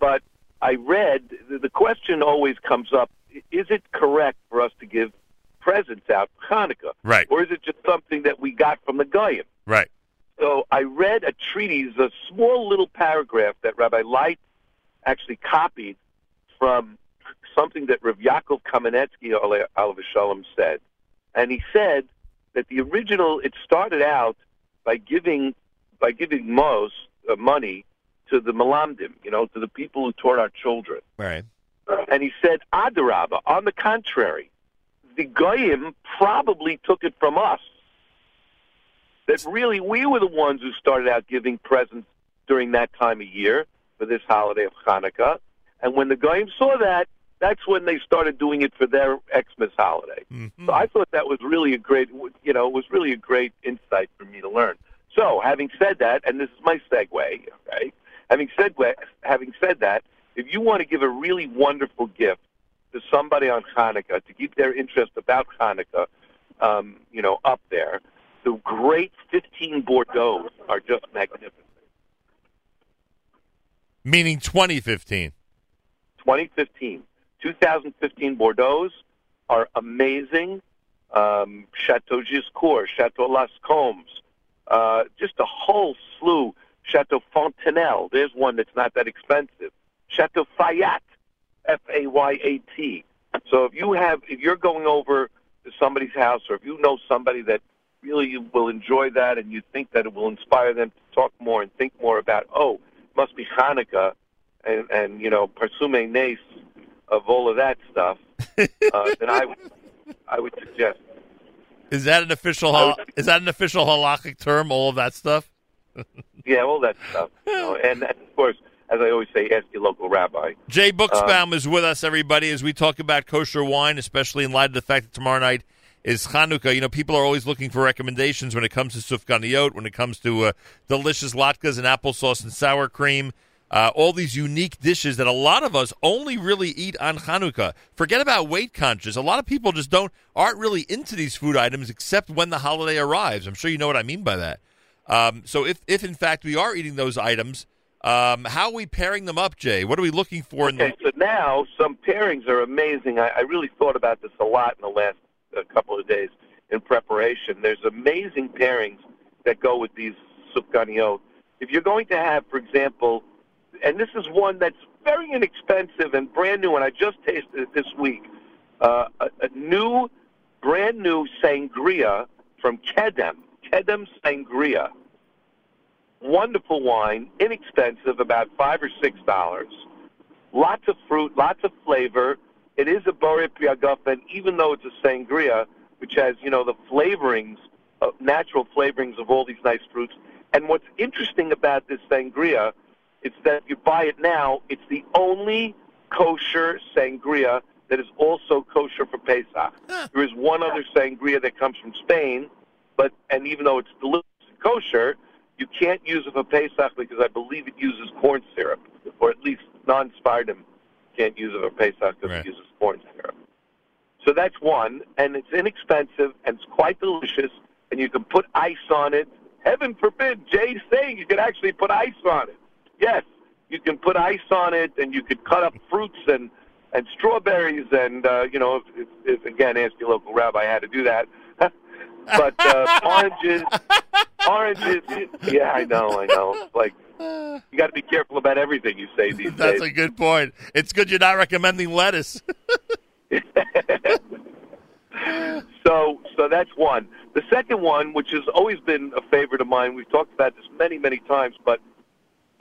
Speaker 20: but I read the, question always comes up: Is it correct for us to give presents out for Hanukkah,
Speaker 4: Right.
Speaker 20: or is it just something that we got from the Goyim?
Speaker 4: Right.
Speaker 20: So I read a treatise, a small little paragraph that Rabbi Light actually copied from something that Rav Yaakov Kamenetsky Alav Shalom said, and he said that the original it started out by giving by giving most uh, money to the malamdim, you know, to the people who taught our children.
Speaker 4: Right.
Speaker 20: And he said, Adarabba, on the contrary, the Goyim probably took it from us. That really we were the ones who started out giving presents during that time of year for this holiday of Hanukkah. And when the Goyim saw that, that's when they started doing it for their Xmas holiday. So I thought that was really a great, you know, it was really a great insight for me to learn. So having said that, and this is my segue, okay? Having said having said that, if you want to give a really wonderful gift to somebody on Hanukkah to keep their interest about Hanukkah, um, you know, up there, the great 15 Bordeaux are just magnificent.
Speaker 4: Meaning 2015.
Speaker 20: 2015, 2015 Bordeaux are amazing. Um, Chateau Giscourt, Chateau Las Combes, uh, just a whole slew. Chateau Fontenelle, there's one that's not that expensive. Chateau Fayat, F-A-Y-A-T. So if you have, if you're going over to somebody's house, or if you know somebody that really will enjoy that, and you think that it will inspire them to talk more and think more about, oh, must be Hanukkah, and and you know, Pirsumei Nisa of all of that stuff, uh, then I would, I would suggest.
Speaker 4: Is that an official is that an official halachic term? All of that stuff.
Speaker 20: Yeah, all that stuff. You know, and, of course, as I always say, ask your local rabbi.
Speaker 4: Jay
Speaker 20: Um,
Speaker 4: Buchsbaum is with us, everybody, as we talk about kosher wine, especially in light of the fact that tomorrow night is Hanukkah. You know, people are always looking for recommendations when it comes to sufganiyot, when it comes to uh, delicious latkes and applesauce and sour cream. Uh, all these unique dishes that a lot of us only really eat on Chanukah. Forget about weight conscious. A lot of people just don't aren't really into these food items except when the holiday arrives. I'm sure you know what I mean by that. Um, so if if in fact we are eating those items, um, how are we pairing them up, Jay? What are we looking for in the
Speaker 20: Okay, so now some pairings are amazing. I, I really thought about this a lot in the last uh, couple of days in preparation. There's amazing pairings that go with these sufganiyot. If you're going to have, for example, and this is one that's very inexpensive and brand new, and I just tasted it this week, uh, a, a new, brand new sangria from Kedem, Kedem Sangria. Wonderful wine, inexpensive, about five or six dollars. Lots of fruit, lots of flavor. It is a Borei Pri Hagafen, even though it's a sangria, which has, you know, the flavorings, uh, natural flavorings of all these nice fruits. And what's interesting about this sangria is that if you buy it now, it's the only kosher sangria that is also kosher for Pesach. There is one other sangria that comes from Spain, but and even though it's delicious and kosher, you can't use it for Pesach because I believe it uses corn syrup, or at least non-Spartan can't use it for Pesach because it uses corn syrup. So that's one, and it's inexpensive and it's quite delicious, and you can put ice on it. Heaven forbid, Jay's saying you could actually put ice on it. Yes, you can put ice on it, and you could cut up fruits and and strawberries, and uh, you know, if, if, if again, ask your local rabbi how to do that. but uh, oranges, oranges. Yeah, I know, I know. It's like you got to be careful about everything you say these days.
Speaker 4: That's
Speaker 20: days.
Speaker 4: a good point. It's good you're not recommending lettuce.
Speaker 20: So, so that's one. The second one, which has always been a favorite of mine, we've talked about this many, many times, but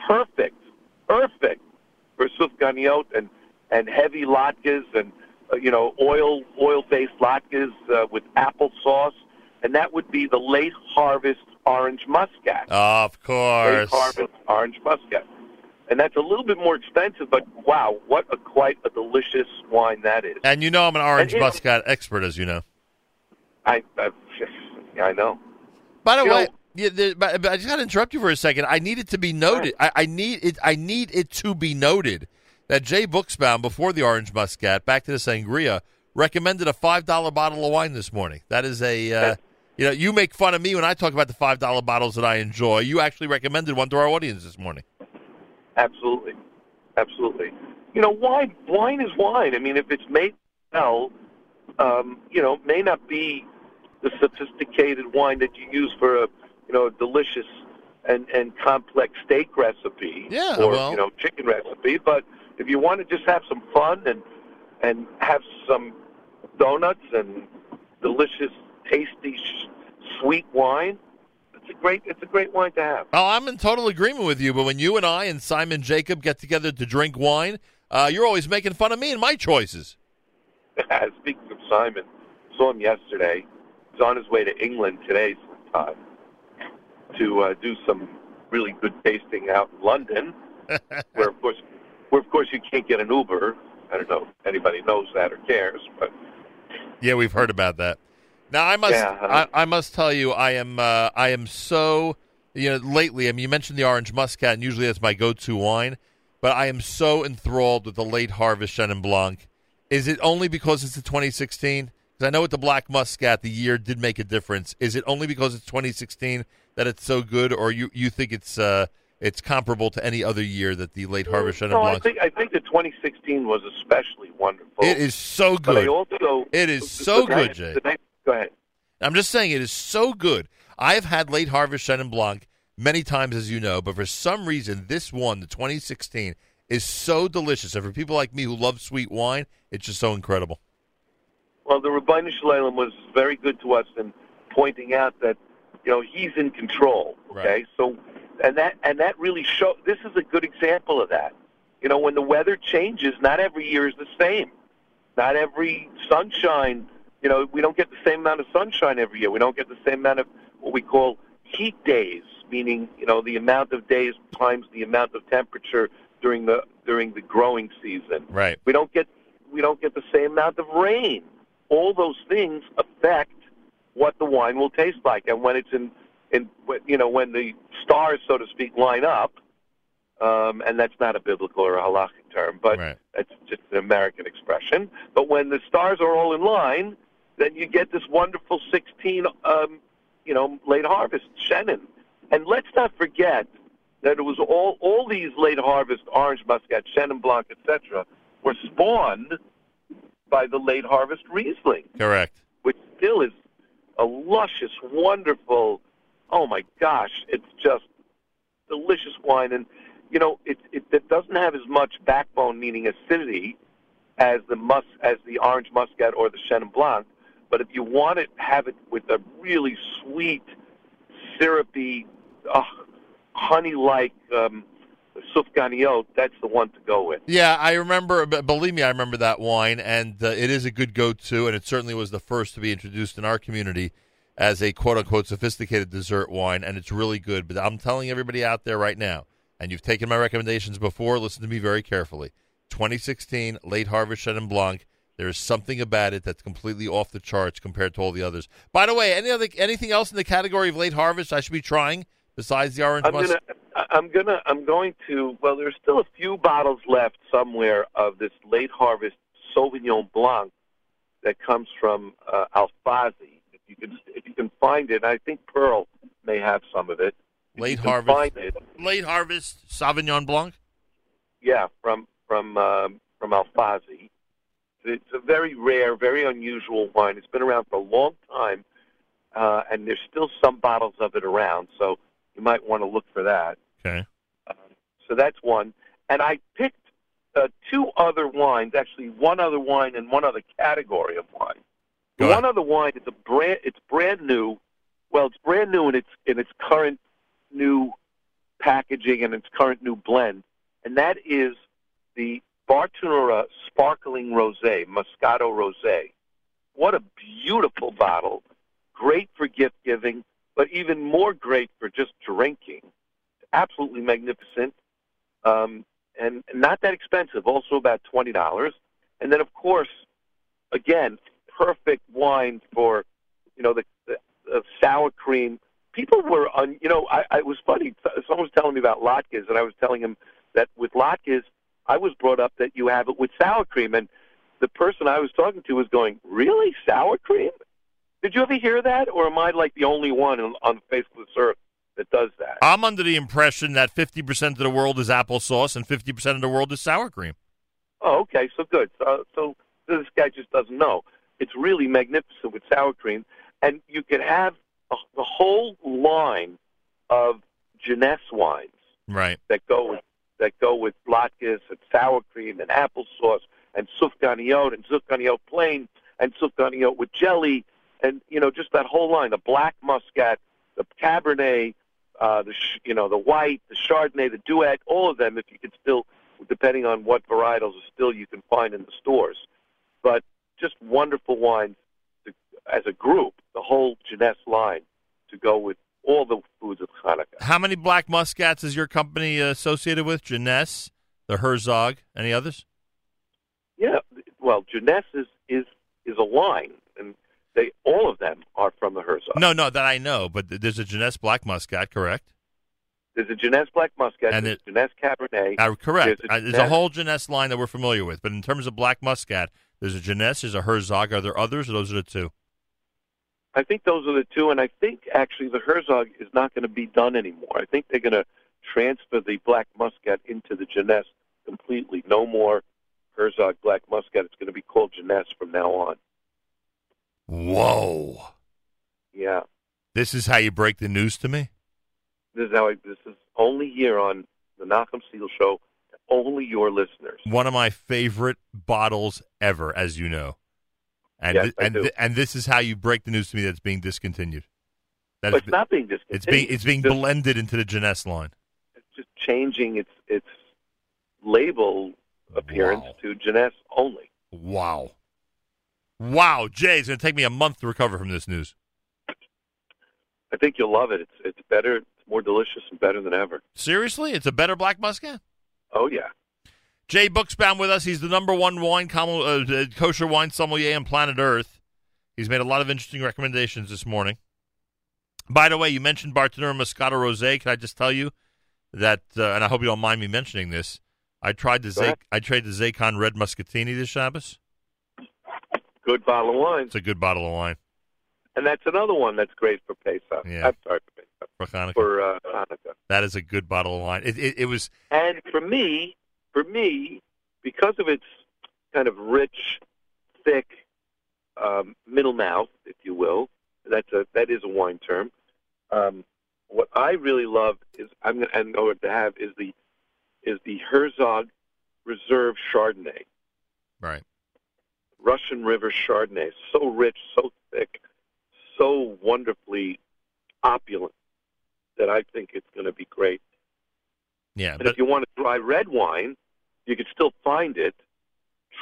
Speaker 20: perfect, perfect for sufganiyot and and heavy latkes and uh, you know oil oil based latkes uh, with applesauce. and that would be the late harvest orange muscat.
Speaker 4: Of course, Late
Speaker 20: harvest orange muscat. And that's a little bit more expensive, but wow, what a quite a delicious wine that is.
Speaker 4: And you know I'm an orange
Speaker 20: And it-
Speaker 4: muscat expert, as you know.
Speaker 20: I, I, I know.
Speaker 4: By the
Speaker 20: You
Speaker 4: way,
Speaker 20: know-
Speaker 4: yeah, the, but, but I just got to interrupt you for a second. I need it to be noted. I, I need it. I need it to be noted that Jay Buchsbaum, before the orange muscat, back to the sangria, recommended a five dollar bottle of wine this morning. That is a. Uh, you know, you make fun of me when I talk about the five dollar bottles that I enjoy. You actually recommended one to our audience this morning.
Speaker 20: Absolutely, absolutely. You know, wine wine is wine. I mean, if it's made well, um, you know, may not be the sophisticated wine that you use for a you know delicious and and complex steak recipe
Speaker 4: Yeah,
Speaker 20: or
Speaker 4: well-
Speaker 20: you know chicken recipe, but if you want to just have some fun and and have some donuts and delicious, tasty, sh- sweet wine, it's a great it's a great wine to have.
Speaker 4: Oh, I'm in total agreement with you. But when you and I and Simon Jacob get together to drink wine, uh, you're always making fun of me and my choices.
Speaker 20: Speaking of Simon, saw him yesterday. He's on his way to England today sometime to uh, do some really good tasting out in London, where of course, where of course you can't get an Uber. I don't know if anybody knows that or cares, but
Speaker 4: Yeah, we've heard about that. Now I must
Speaker 20: Yeah, uh,
Speaker 4: I, I must tell you I am uh, I am so you know lately I mean you mentioned the orange muscat and usually that's my go-to wine, but I am so enthralled with the late harvest Chenin Blanc. Is it only because it's the 2016? Because I know with the black muscat the year did make a difference. Is it only because it's 2016 that it's so good, or you you think it's uh, it's comparable to any other year that the late harvest Chenin
Speaker 20: no, I
Speaker 4: Blanc?
Speaker 20: think I think the 2016 was especially wonderful.
Speaker 4: It is so
Speaker 20: But I
Speaker 4: good.
Speaker 20: also
Speaker 4: It is so good, Jay.
Speaker 20: go ahead.
Speaker 4: I'm just saying it is so good. I have had late harvest Chenin Blanc many times, as you know, but for some reason, this one, the 2016, is so delicious. And for people like me who love sweet wine, it's just so incredible.
Speaker 20: Well, the Rabbi Shalom was very good to us in pointing out that you know he's in control. Okay, so and that and that really show. This is a good example of that. You know, when the weather changes, not every year is the same. Not every sunshine. You know, we don't get the same amount of sunshine every year. We don't get the same amount of what we call heat days, meaning you know the amount of days times the amount of temperature during the during the growing season.
Speaker 4: Right.
Speaker 20: We don't get we don't get the same amount of rain. All those things affect what the wine will taste like, and when it's in in you know when the stars, so to speak, line up, um, and that's not a biblical or a halachic term, but that's just an American expression. But when the stars are all in line, then you get this wonderful 16, um, you know, late harvest Chenin. And let's not forget that it was all all these late harvest orange muscat, Chenin Blanc, etc., were spawned by the late harvest Riesling,
Speaker 4: Correct.
Speaker 20: which still is a luscious, wonderful. Oh my gosh, it's just delicious wine, and you know it it, it doesn't have as much backbone, meaning acidity, as the mus as the orange muscat or the Chenin Blanc. But if you want it, have it with a really sweet, syrupy, uh, honey-like um, Sufganiot. That's the one to go with.
Speaker 4: Yeah, I remember. Believe me, I remember that wine, and uh, it is a good go-to, and it certainly was the first to be introduced in our community as a quote-unquote sophisticated dessert wine, and it's really good. But I'm telling everybody out there right now, and you've taken my recommendations before. Listen to me very carefully. 2016 late harvest Chenin Blanc. There is something about it that's completely off the charts compared to all the others. By the way, any other anything else in the category of late harvest I should be trying besides the orange
Speaker 20: I'm
Speaker 4: mus-
Speaker 20: gonna, I'm gonna, I'm going to. Well, there's still a few bottles left somewhere of this late harvest Sauvignon Blanc that comes from uh, Alfasi. If you can, if you can find it, I think Pearl may have some of it. If
Speaker 4: late harvest
Speaker 20: it,
Speaker 4: late harvest Sauvignon Blanc.
Speaker 20: yeah, from from um, from Alfasi. It's a very rare, very unusual wine. It's been around for a long time, uh, and there's still some bottles of it around. So you might want to look for that.
Speaker 4: Okay.
Speaker 20: So that's one. And I picked uh, two other wines, actually one other wine and one other category of wine. The one other wine is a brand. It's brand new. Well, it's brand new in its in its current new packaging and its current new blend, and that is the Bartenura Sparkling Rosé, Moscato Rosé. What a beautiful bottle! great for gift giving, but even more great for just drinking. Absolutely magnificent, um, and not that expensive. Also about twenty dollars, and then of course, again, perfect wine for you know the, the, the sour cream. People were on. You know, I, I was funny. Someone was telling me about latkes, and I was telling him that with latkes, I was brought up that you have it with sour cream, and the person I was talking to was going, "Really, sour cream? Did you ever hear that, or am I like the only one on, on the face of this earth that does that?"
Speaker 4: I'm under the impression that 50% of the world is applesauce and 50% of the world is sour cream.
Speaker 20: Oh, okay, so good. So, so this guy just doesn't know. It's really magnificent with sour cream, and you can have a, the whole line of Jeunesse wines
Speaker 4: Right.
Speaker 20: that go with that go with latkes and sour cream and applesauce and sufganiyot and sufganiyot plain and sufganiyot with jelly and you know just that whole line the black muscat the cabernet uh the sh- you know the white the chardonnay the duet all of them if you could still depending on what varietals of still you can find in the stores but just wonderful wines to, as a group the whole Jeunesse line to go with all the foods of Hanukkah
Speaker 4: How many black muscats is your company uh, associated with? Jeunesse, the Herzog, any others?
Speaker 20: Yeah, well, Jeunesse is is is a line, they all of them are from the Herzog.
Speaker 4: No, no, that I know, but there's a Jeunesse black muscat, correct?
Speaker 20: There's a Jeunesse Black Muscat,
Speaker 4: And
Speaker 20: there's a Jeunesse Cabernet.
Speaker 4: Uh, correct.
Speaker 20: There's a
Speaker 4: Uh, There's a whole Jeunesse line that we're familiar with, but in terms of black muscat, there's a Jeunesse, there's a Herzog. Are there others, or those are the two?
Speaker 20: I think those are the two, and I think actually the Herzog is not going to be done anymore. I think they're going to transfer the Black Muscat into the Jeunesse completely. No more Herzog Black Muscat. It's going to be called Jeunesse from now on.
Speaker 4: Whoa!
Speaker 20: Yeah,
Speaker 4: This is how you break the news to me.
Speaker 20: this is how I, this is only here on the Nachum Segal Show. Only your listeners.
Speaker 4: One of my favorite bottles ever, as you know. And
Speaker 20: Yes, I
Speaker 4: and
Speaker 20: do.
Speaker 4: thi- and this is how you break the news to me that's being discontinued. That
Speaker 20: it's not being discontinued.
Speaker 4: It's being it's being
Speaker 20: Just-
Speaker 4: blended into the Jeunesse line.
Speaker 20: It's just changing its its label appearance to Jeunesse only.
Speaker 4: Wow. Wow, Jay, it's going to take me a month to recover from this news.
Speaker 20: I think you'll love it. It's it's better, it's more delicious and better than ever.
Speaker 4: Seriously, it's a better black muscat.
Speaker 20: Oh yeah.
Speaker 4: Jay Buchsbaum with us. He's the number one wine com- uh, kosher wine sommelier on planet Earth. He's made a lot of interesting recommendations this morning. By the way, you mentioned Bartenura Moscato Rosé. Can I just tell you that? Uh, and I hope you don't mind me mentioning this. I tried the
Speaker 20: Go
Speaker 4: Zay- I tried the Zaycon Red Muscatini this Shabbos.
Speaker 20: Good bottle of wine.
Speaker 4: It's a good bottle of wine
Speaker 20: And that's another one that's great for Pesach.
Speaker 4: Yeah.
Speaker 20: I'm sorry for Pesach.
Speaker 4: for Hanukkah.
Speaker 20: For uh, Hanukkah.
Speaker 4: that is a good bottle of wine. It, it, it was
Speaker 20: And for me, for me, because of its kind of rich, thick um, middle mouth, if you will, that's a that is a wine term. Um, what I really love is I'm gonna and know what to have is the is the Herzog Reserve Chardonnay,
Speaker 4: right.
Speaker 20: Russian River Chardonnay. So rich, so thick, so wonderfully opulent that I think it's going to be great.
Speaker 4: Yeah,
Speaker 20: And
Speaker 4: but
Speaker 20: if you want a dry red wine, you can still find it.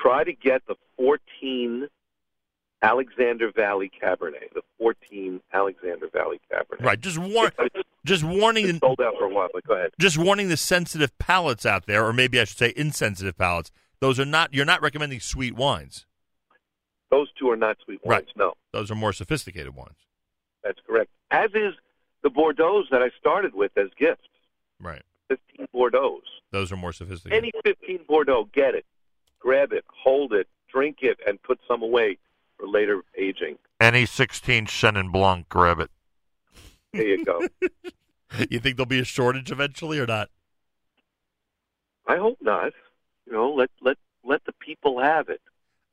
Speaker 20: Try to get the 14 Alexander Valley Cabernet. The 14 Alexander Valley Cabernet.
Speaker 4: right. Just war- just warning
Speaker 20: It's sold out for a while, but go ahead.
Speaker 4: just warning the sensitive palates out there, or maybe I should say insensitive palates. Those are not. You're not recommending sweet wines.
Speaker 20: Those two are not sweet wines.
Speaker 4: Right.
Speaker 20: No,
Speaker 4: Those are more sophisticated wines.
Speaker 20: that's correct. As is the Bordeaux that I started with as gifts.
Speaker 4: Right.
Speaker 20: 15 Bordeaux.
Speaker 4: Those are more sophisticated.
Speaker 20: Any 15 Bordeaux, get it, grab it, hold it, drink it, and put some away for later aging.
Speaker 4: Any 16 Chenin Blanc, grab it.
Speaker 20: There you go.
Speaker 4: you think there'll be a shortage eventually or not?
Speaker 20: I hope not. You know, let let let the people have it.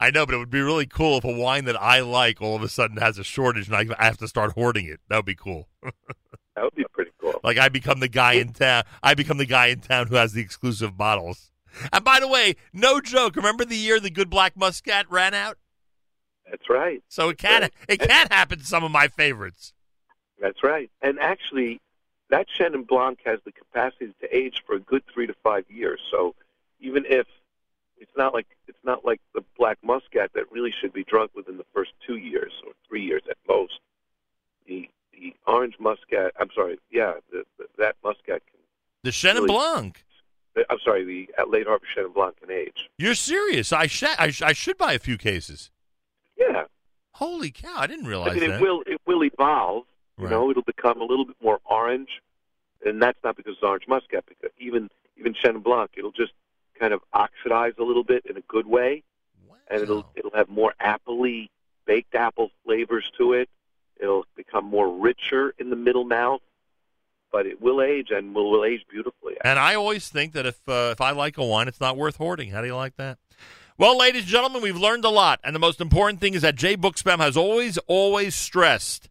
Speaker 4: I know, but it would be really cool if a wine that I like all of a sudden has a shortage and I I have to start hoarding it. That would be cool.
Speaker 20: That would be pretty cool.
Speaker 4: like I become the guy in town. I become the guy in town who has the exclusive bottles. And by the way, no joke. Remember the year the good black muscat ran out?
Speaker 20: That's right.
Speaker 4: So it can it can happen to some of my favorites.
Speaker 20: That's right. And actually, that Chenin Blanc has the capacity to age for a good three to five years. So even if it's not like it's not like the black muscat that really should be drunk within the first two years or three years at most. The the orange muscat. I'm sorry. Yeah, the, the, that muscat. Can,
Speaker 4: The Chenin
Speaker 20: Really?
Speaker 4: Blanc.
Speaker 20: I'm sorry. The uh, late Harvest Chenin Blanc can age.
Speaker 4: You're serious? I, sh- I, sh- I should buy a few cases.
Speaker 20: Yeah.
Speaker 4: Holy cow! I didn't realize
Speaker 20: I mean,
Speaker 4: that.
Speaker 20: it will it will evolve. You
Speaker 4: Right.
Speaker 20: know, it'll become a little bit more orange, and that's not because it's orange muscat. Because even even Chenin Blanc, it'll just kind of oxidize a little bit in a good way, and it'll it'll have more appley, baked apple flavors to it. It'll become more richer in the middle mouth, but it will age and will, will age beautifully.
Speaker 4: And I always think that if uh, if I like a wine, it's not worth hoarding. How do you like that? Well, ladies and gentlemen, we've learned a lot, and the most important thing is that Jay Buchsbaum has always, always stressed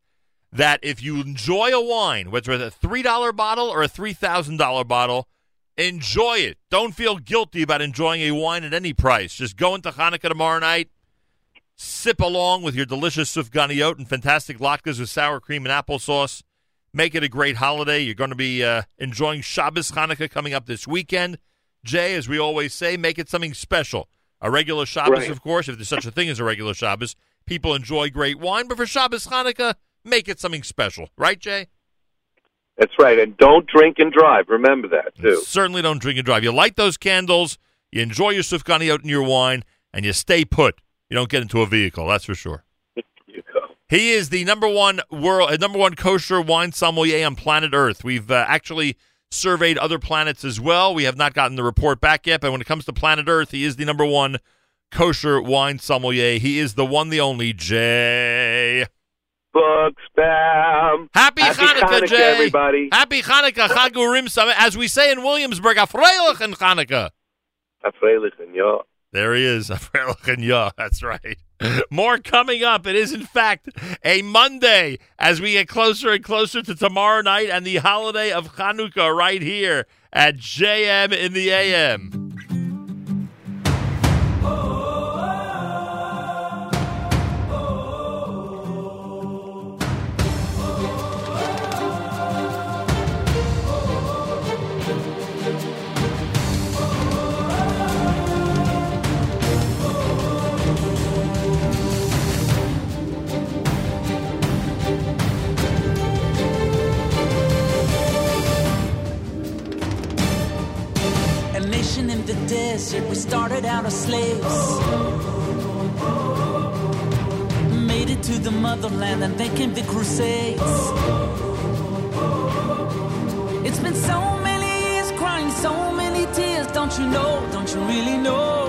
Speaker 4: that if you enjoy a wine, whether it's a three dollar bottle or a three thousand dollar bottle, enjoy it. Don't feel guilty about enjoying a wine at any price. Just go into Hanukkah tomorrow night, sip along with your delicious sufganiyot and fantastic latkes with sour cream and applesauce. Make it a great holiday. You're going to be uh, enjoying Shabbos Hanukkah coming up this weekend. Jay, as we always say, make it something special. A regular Shabbos,
Speaker 20: Right.
Speaker 4: of course, if there's such a thing as a regular Shabbos, people enjoy great wine. But for Shabbos Hanukkah, make it something special. Right, Jay?
Speaker 20: That's right, and don't drink and drive. Remember that too.
Speaker 4: Certainly don't drink and drive. You light those candles, you enjoy your sufganiyot and your wine, and you stay put. You don't get into a vehicle, that's for sure. He is the number one world, uh, number one kosher wine sommelier on planet Earth. We've uh, actually surveyed other planets as well. We have not gotten the report back yet, but when it comes to planet Earth, he is the number one kosher wine sommelier. He is the one, the only Jay.
Speaker 20: Book spam.
Speaker 4: Happy, Hanukkah, Jay.
Speaker 20: everybody.
Speaker 4: Happy Hanukkah, Chag Urim Sameh. As we say in Williamsburg, Afreilich and Hanukkah.
Speaker 20: Afreilichen, ja.
Speaker 4: There he is, Afreilich and Ja. That's right. More coming up. It is, in fact, a Monday as we get closer and closer to tomorrow night and the holiday of Hanukkah right here at JM in the AM.
Speaker 3: Desert, we started out as slaves. Made it to the motherland, and then came the Crusades. It's been so many years crying, so many tears. Don't you know? Don't you really know?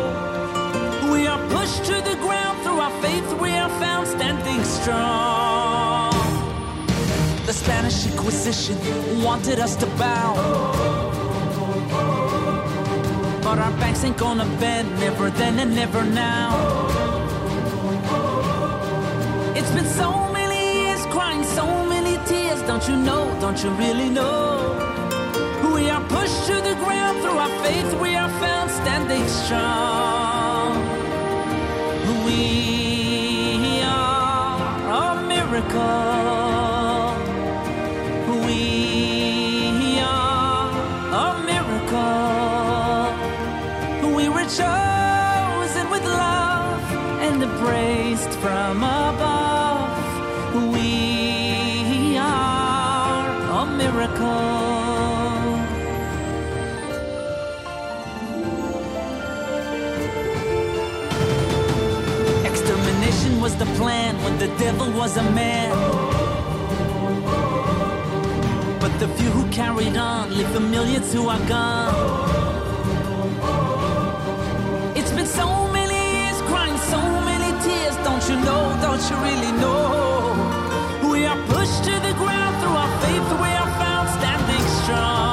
Speaker 3: We are pushed to the ground through our faith, we are found standing strong. The Spanish Inquisition wanted us to bow. But our backs ain't gonna bend, never then and never now. It's been so many years crying, so many tears. Don't you know? Don't you really know? We are pushed to the ground through our faith, we are found standing strong. We are a miracle. Chosen with love and embraced from above. We are a miracle. Extermination was the plan when the devil was a man. But the few who carried on leave the millions who are gone. You know? Don't you really know? We are pushed to the ground through our faith. We are found standing strong.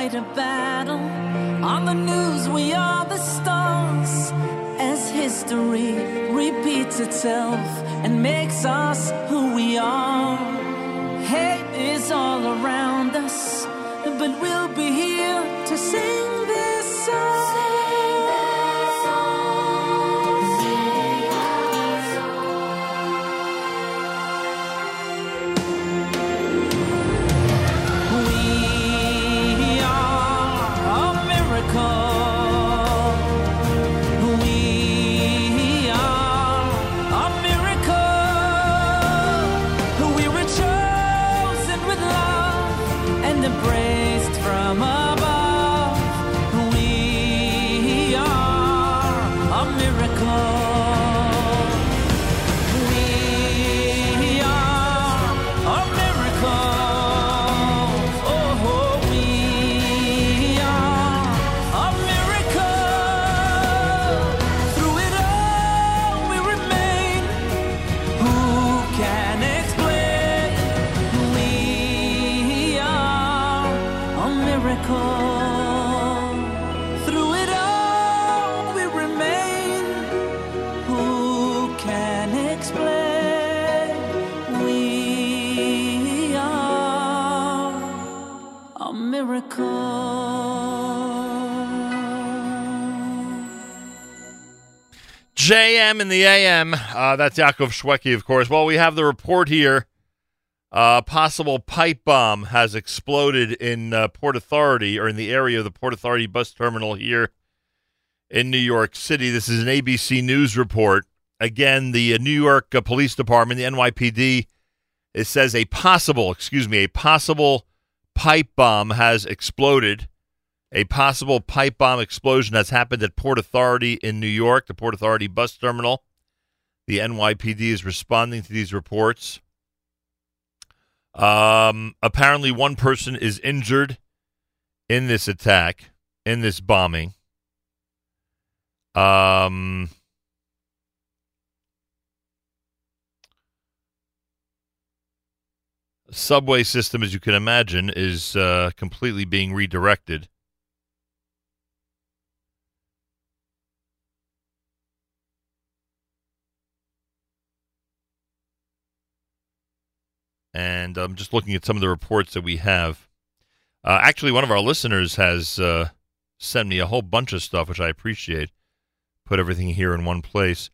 Speaker 3: Fight a battle. On the news, we are the stars. As history repeats itself and makes us who we are. Hate is all around us, but we'll be here to sing this song.
Speaker 4: JM in the AM. Uh, that's Yaakov Shwekey, of course. Well, we have the report here. Uh, possible pipe bomb has exploded in uh, Port Authority or in the area of the Port Authority bus terminal here in New York City. This is an ABC News report. Again, the uh, New York uh, Police Department, the NYPD, it says a possible, excuse me, a possible pipe bomb has exploded. A possible pipe bomb explosion has happened at Port Authority in New York, the Port Authority bus terminal. The NYPD is responding to these reports. Um, apparently, one person is injured in this attack, in this bombing. Um, subway system, as you can imagine, is uh, completely being redirected. And I'm just looking at some of the reports that we have. Uh, actually, one of our listeners has uh, sent me a whole bunch of stuff, which I appreciate. Put everything here in one place.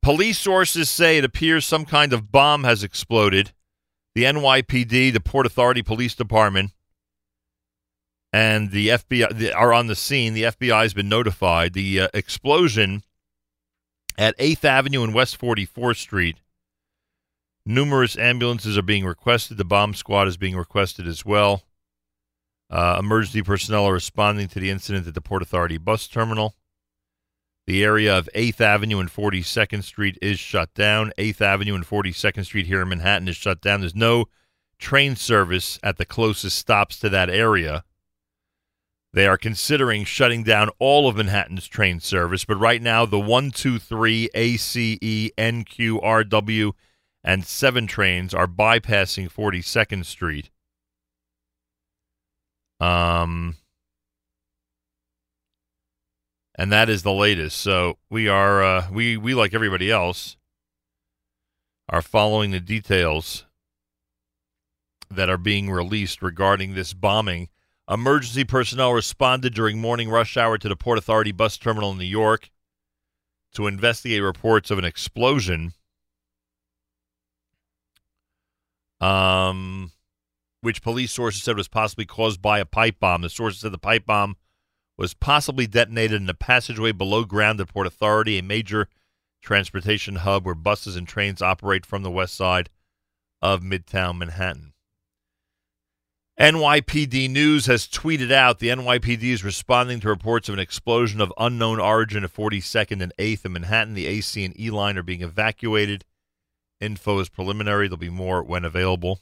Speaker 4: Police sources say it appears some kind of bomb has exploded. The NYPD, the Port Authority Police Department, and the FBI are on the scene. The FBI has been notified. The uh, explosion at 8th Avenue and West 44th Street. Numerous ambulances are being requested. The bomb squad is being requested as well. Uh, emergency personnel are responding to the incident at the Port Authority bus terminal. The area of 8th Avenue and 42nd Street is shut down. 8th Avenue and 42nd Street here in Manhattan is shut down. There's no train service at the closest stops to that area. They are considering shutting down all of Manhattan's train service, but right now the 123 ACE, NQ, RW, and 7 trains are bypassing 42nd Street. Um, and that is the latest. So we are uh, we we like everybody else are following the details that are being released regarding this bombing. Emergency personnel responded during morning rush hour to the Port Authority bus terminal in New York to investigate reports of an explosion. Um, which police sources said was possibly caused by a pipe bomb. The sources said the pipe bomb was possibly detonated in a passageway below ground at Port Authority, a major transportation hub where buses and trains operate from the west side of Midtown Manhattan. NYPD News has tweeted out the NYPD is responding to reports of an explosion of unknown origin at 42nd and 8th in Manhattan. The AC and E line are being evacuated. Info is preliminary. There'll be more when available.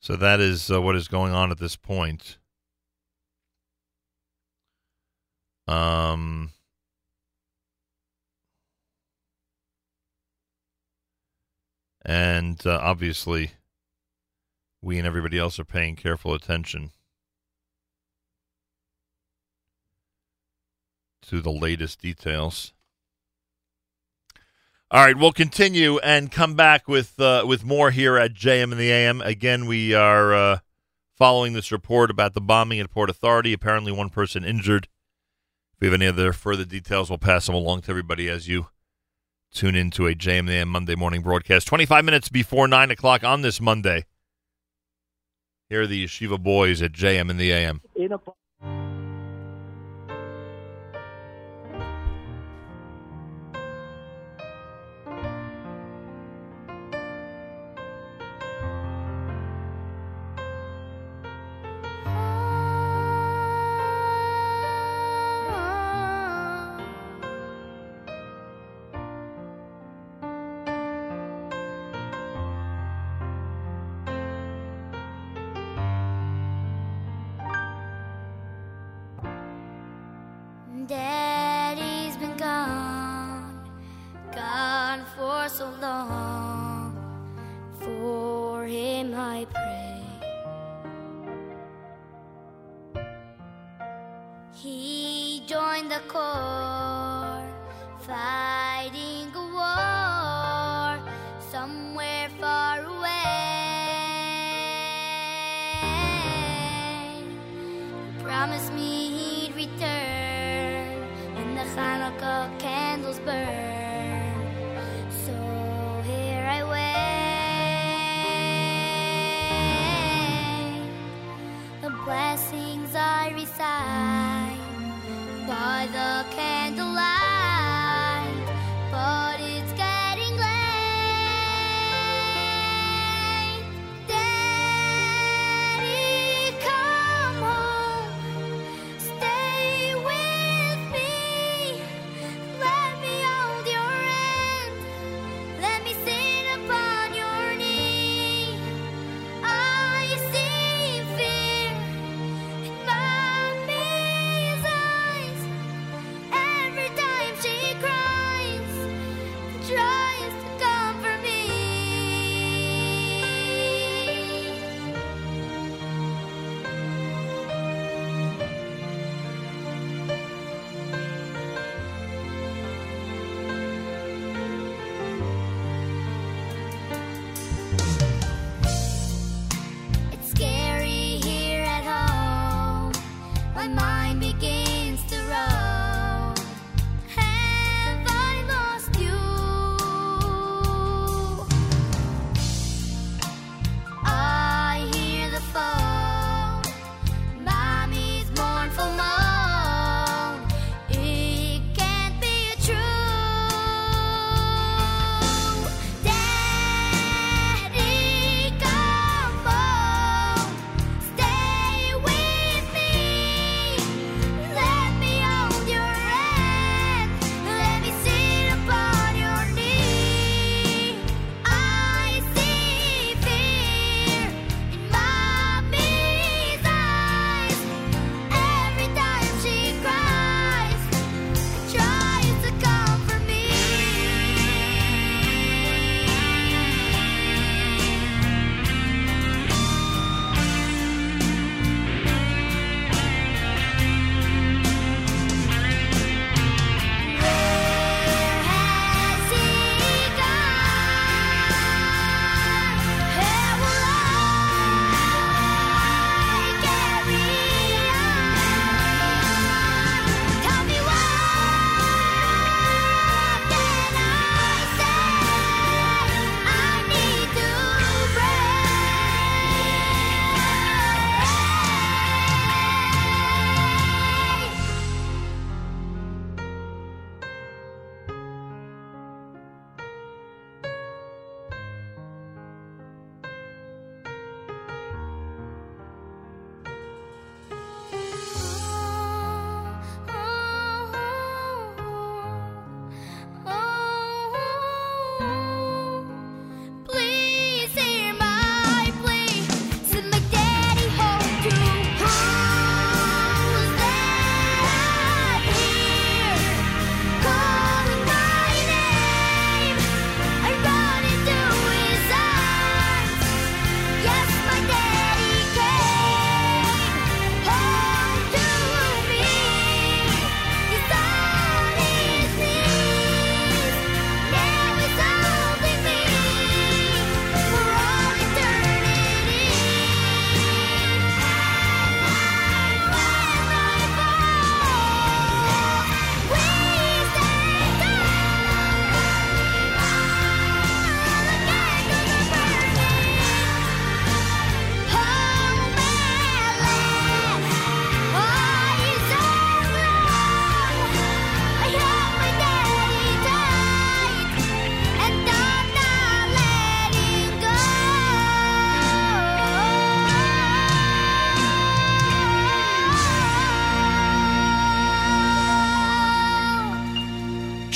Speaker 4: So that is uh, what is going on at this point. Um, and uh, obviously, we and everybody else are paying careful attention to the latest details.
Speaker 21: All right, we'll continue and come back with uh, with more here at JM and the AM. Again, we are uh, following this report about the bombing at Port Authority. Apparently, one person injured. If we have any other further details, we'll pass them along to everybody as you tune into a JM and the AM Monday morning broadcast. Twenty five minutes before nine o'clock on this Monday. Here are the Yeshiva boys at JM and the AM.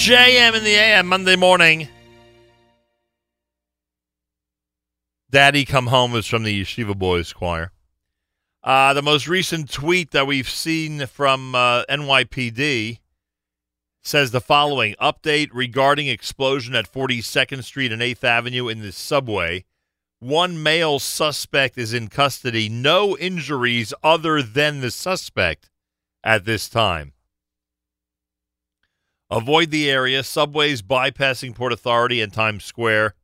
Speaker 4: JM in the AM Monday morning. Daddy Come Home is from the Yeshiva Boys Choir. Uh, the most recent tweet that we've seen from uh, NYPD says the following update regarding explosion at 42nd Street and 8th Avenue in the subway. One male suspect is in custody. No injuries other than the suspect at this time. Avoid the area. Subways bypassing Port Authority and Times Square.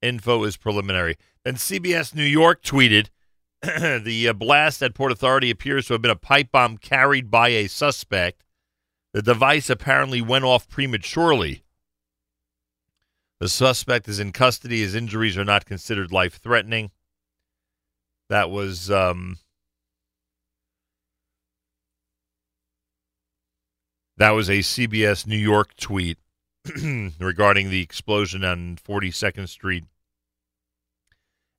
Speaker 4: Info is preliminary. Then CBS New York tweeted the uh, blast at Port Authority appears to have been a pipe bomb carried by a suspect. The device apparently went off prematurely. The suspect is in custody. His injuries are not considered life threatening. That was um, that was a CBS New York tweet regarding the explosion on 42nd Street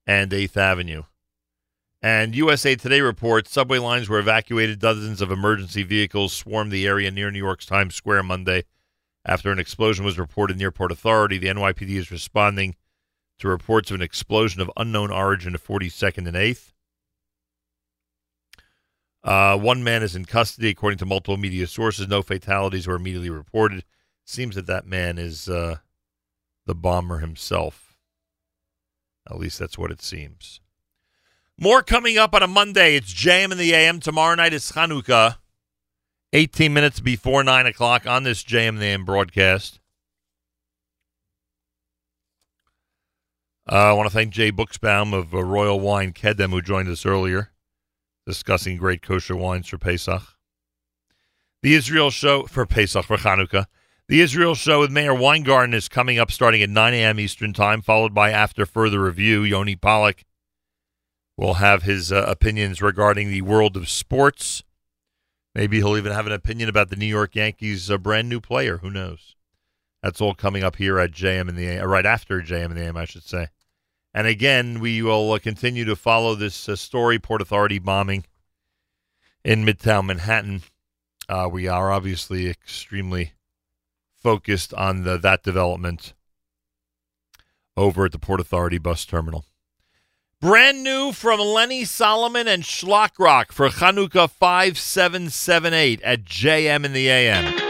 Speaker 4: and 8th Avenue. And USA Today reports subway lines were evacuated. Dozens of emergency vehicles swarmed the area near New York's Times Square Monday after an explosion was reported near Port Authority. The NYPD is responding to reports of an explosion of unknown origin at 42nd and 8th. Uh, one man is in custody, according to multiple media sources. No fatalities were immediately reported. Seems that that man is uh, the bomber himself. At least that's what it seems. More coming up on a Monday. It's JM in the AM. Tomorrow night is Chanukah. 18 minutes before 9 o'clock on this JM in the AM broadcast. Uh, I want to thank Jay Buchsbaum of uh, Royal Wine Kedem, who joined us earlier, discussing great kosher wines for Pesach. The Israel show for Pesach, for Chanukah. The Israel show with Meir Weingarten is coming up starting at 9 a.m. Eastern Time, followed by After Further Review. Yoni Pollock will have his uh, opinions regarding the world of sports. Maybe he'll even have an opinion about the New York Yankees' uh, brand new player. Who knows? That's all coming up here at JM in the uh, right after JM in the AM, I should say. And again, we will uh, continue to follow this uh, story: Port Authority bombing in Midtown Manhattan. Uh, we are obviously extremely focused on the, that development over at the Port Authority bus terminal. Brand new from Lenny Solomon and Schlock Rock for Chanukah 5778 at JM in the AM.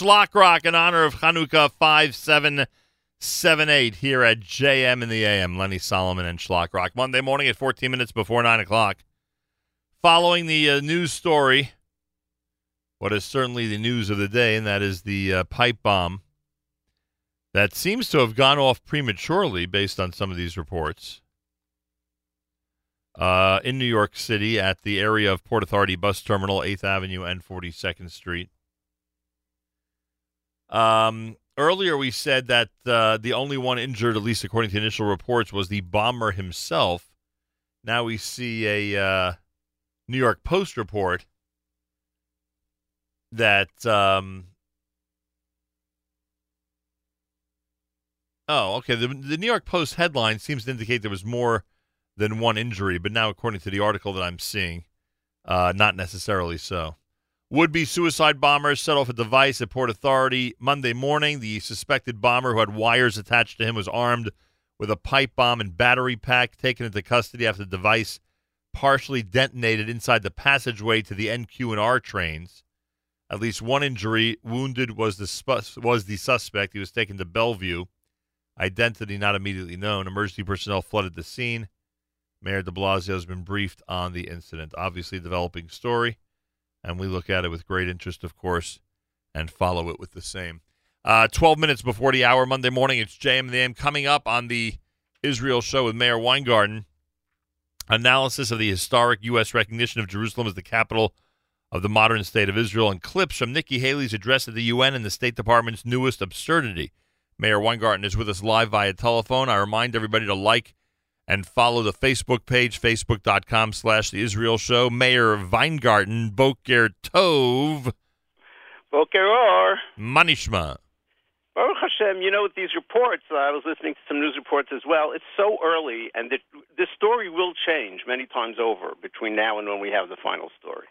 Speaker 4: Schlock Rock in honor of Hanukkah 5778 here at JM in the AM. Lenny Solomon and Schlock Rock. Monday morning at 14 minutes before 9 o'clock. Following the uh, news story, what is certainly the news of the day, and that is the uh, pipe bomb that seems to have gone off prematurely based on some of these reports uh, in New York City at the area of Port Authority Bus Terminal, 8th Avenue and 42nd Street. Um, earlier, we said that uh, the only one injured, at least according to initial reports, was the bomber himself. Now we see a uh, New York Post report that. Um, oh, okay. The, the New York Post headline seems to indicate there was more than one injury, but now, according to the article that I'm seeing, uh, not necessarily so. Would be suicide bombers set off a device at Port Authority Monday morning. The suspected bomber, who had wires attached to him, was armed with a pipe bomb and battery pack, taken into custody after the device partially detonated inside the passageway to the NQ and R trains. At least one injury, wounded was the spu- was the suspect. He was taken to Bellevue. Identity not immediately known. Emergency personnel flooded the scene. Mayor de Blasio has been briefed on the incident. Obviously, developing story, and we look at it with great interest, of course, and follow it with the same. Uh, 12 minutes before the hour, Monday morning, it's JM and the AM. Coming up on the Israel show with Meir Weingarten, analysis of the historic U.S. recognition of Jerusalem as the capital of the modern state of Israel, and clips from Nikki Haley's address at the UN and the State Department's newest absurdity. Meir Weingarten is with us live via telephone. I remind everybody to like and follow the Facebook page, facebook.com slash the Israel Show. Meir Weingarten, Boker Tov.
Speaker 22: Boker Or.
Speaker 4: Manishma.
Speaker 22: Baruch Hashem, you know, with these reports, uh, I was listening to some news reports as well. It's so early, and the, the story will change many times over between now and when we have the final story.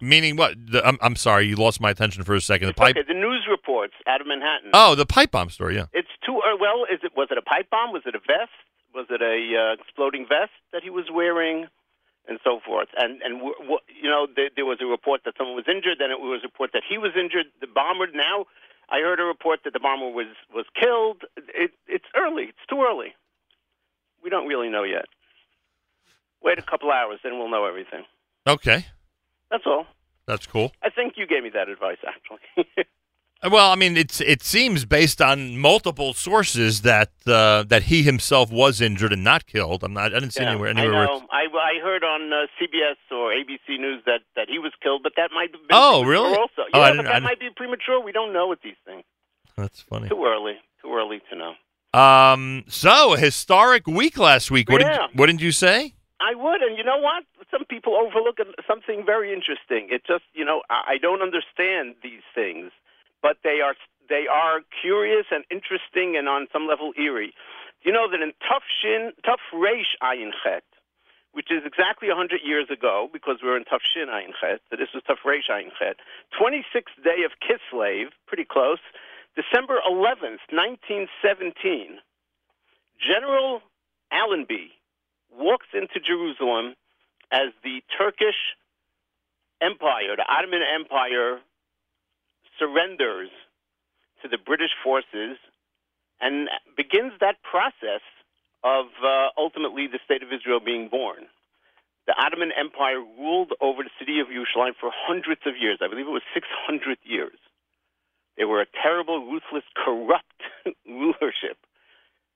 Speaker 4: Meaning what? The, I'm, I'm sorry, you lost my attention for a second. The pipe.
Speaker 22: Okay, the news reports out of Manhattan.
Speaker 4: Oh, the pipe bomb story, yeah.
Speaker 22: It's too early. Well, is it was it a pipe bomb? Was it a vest? Was it a uh, exploding vest that he was wearing, and so forth? And and w- w- you know, there, there was a report that someone was injured. Then it was a report that he was injured. The bomber. Now, I heard a report that the bomber was was killed. It, it's early. It's too early. We don't really know yet. Wait a couple hours, then we'll know everything.
Speaker 4: Okay,
Speaker 22: That's all.
Speaker 4: that's cool.
Speaker 22: I think you gave me that advice, actually.
Speaker 4: Well, I mean, it's it seems based on multiple sources that uh, that he himself was injured and not killed. I'm not. I didn't see
Speaker 22: Yeah,
Speaker 4: anywhere.
Speaker 22: I
Speaker 4: anywhere where
Speaker 22: know. I, I heard on uh, CBS or ABC News that, that he was killed, but that might have been
Speaker 4: Oh, really?
Speaker 22: Also,
Speaker 4: Oh,
Speaker 22: yeah,
Speaker 4: I
Speaker 22: but that might be premature. We don't know with these things.
Speaker 4: That's funny.
Speaker 22: Too early. Too early to know.
Speaker 4: Um. So historic week last week. What
Speaker 22: Yeah.
Speaker 4: did what did you say?
Speaker 22: I would, and you know what? Some people overlook something very interesting. It just, you know, I I don't understand these things, but they are they are curious and interesting, and on some level eerie. You know that in Tuf Shin, Tuf Reish Ayin Chet, which is exactly 100 years ago, because we're in Tuf Shin Ayin Chet, so this was Tuf Reish Ayin Chet, 26th day of Kislev, pretty close, December 11th, 1917, General Allenby walks into Jerusalem as the Turkish Empire, the Ottoman Empire, surrenders to the British forces and begins that process of uh, ultimately the state of Israel being born. The Ottoman Empire ruled over the city of Yerushalayim for hundreds of years. I believe it was 600 years. They were a terrible, ruthless, corrupt rulership.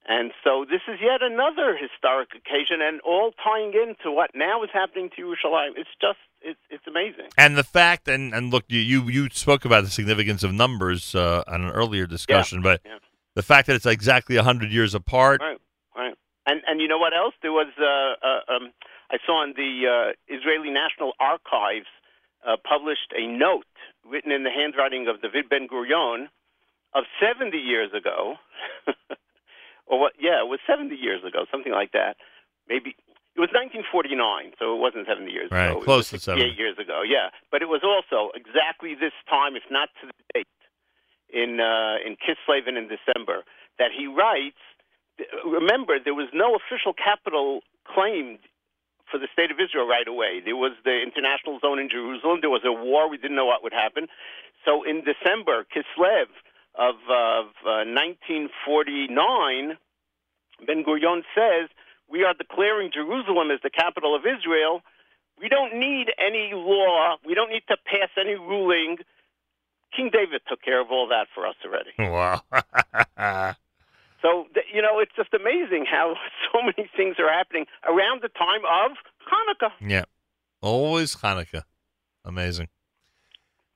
Speaker 22: And so this is yet another historic occasion, and all tying into what now is happening to Yerushalayim. It's just, it's, it's amazing.
Speaker 4: And the fact, and, and look, you, you you spoke about the significance of numbers uh, on an earlier discussion, but
Speaker 22: yeah.
Speaker 4: the fact that it's exactly hundred years apart.
Speaker 22: Right, right. And and you know what else? There was uh, uh, um, I saw in the uh, Israeli National Archives uh, published a note written in the handwriting of David Ben Gurion of 70 years ago, or what? Yeah, it was 70 years ago, something like that. Maybe it was 1949, so it wasn't 70 years
Speaker 4: Right,
Speaker 22: ago.
Speaker 4: Right,
Speaker 22: close
Speaker 4: to
Speaker 22: was 68
Speaker 4: 70.
Speaker 22: years ago. Yeah, but it was also exactly this time, if not to the date, in uh, in Kislev in December, that he writes. Remember, there was no official capital claimed for the state of Israel right away. There was the international zone in Jerusalem. There was a war. We didn't know what would happen. So in December, Kislev of, of uh, 1949, Ben Gurion says, We are declaring Jerusalem as the capital of Israel. We don't need any law. We don't need to pass any ruling. King David took care of all that for us already.
Speaker 4: Wow.
Speaker 22: So, you know, it's just amazing how so many things are happening around the time of Hanukkah.
Speaker 4: yeah. Always Hanukkah. Amazing.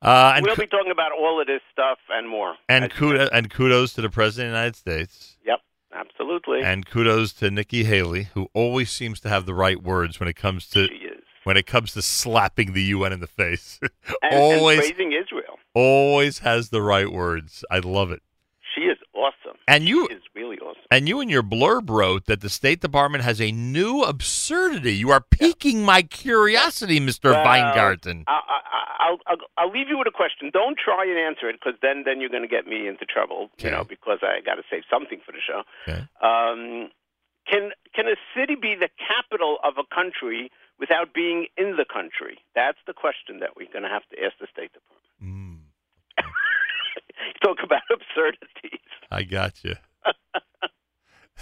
Speaker 4: Uh, and
Speaker 22: we'll be talking about all of this stuff and more.
Speaker 4: and kudos, and kudos to the President of the United States.
Speaker 22: Yep, absolutely.
Speaker 4: And kudos to Nikki Haley, who always seems to have the right words when it comes to when it comes to slapping the UN in the face.
Speaker 22: and,
Speaker 4: always,
Speaker 22: and praising Israel.
Speaker 4: always has the right words. I love it.
Speaker 22: She is awesome.
Speaker 4: And you
Speaker 22: is really awesome.
Speaker 4: And you in your blurb wrote that the State Department has a new absurdity. You are piquing my curiosity, Mister
Speaker 22: Well,
Speaker 4: Weingarten.
Speaker 22: I, I, I'll, leave you with a question. Don't try and answer it because then then you're going to get me into trouble. You know, because I got to save something for the show.
Speaker 4: Okay.
Speaker 22: Um, can can a city be the capital of a country without being in the country? That's the question that we're going to have to ask the State Department. Talk about absurdities.
Speaker 4: I got you.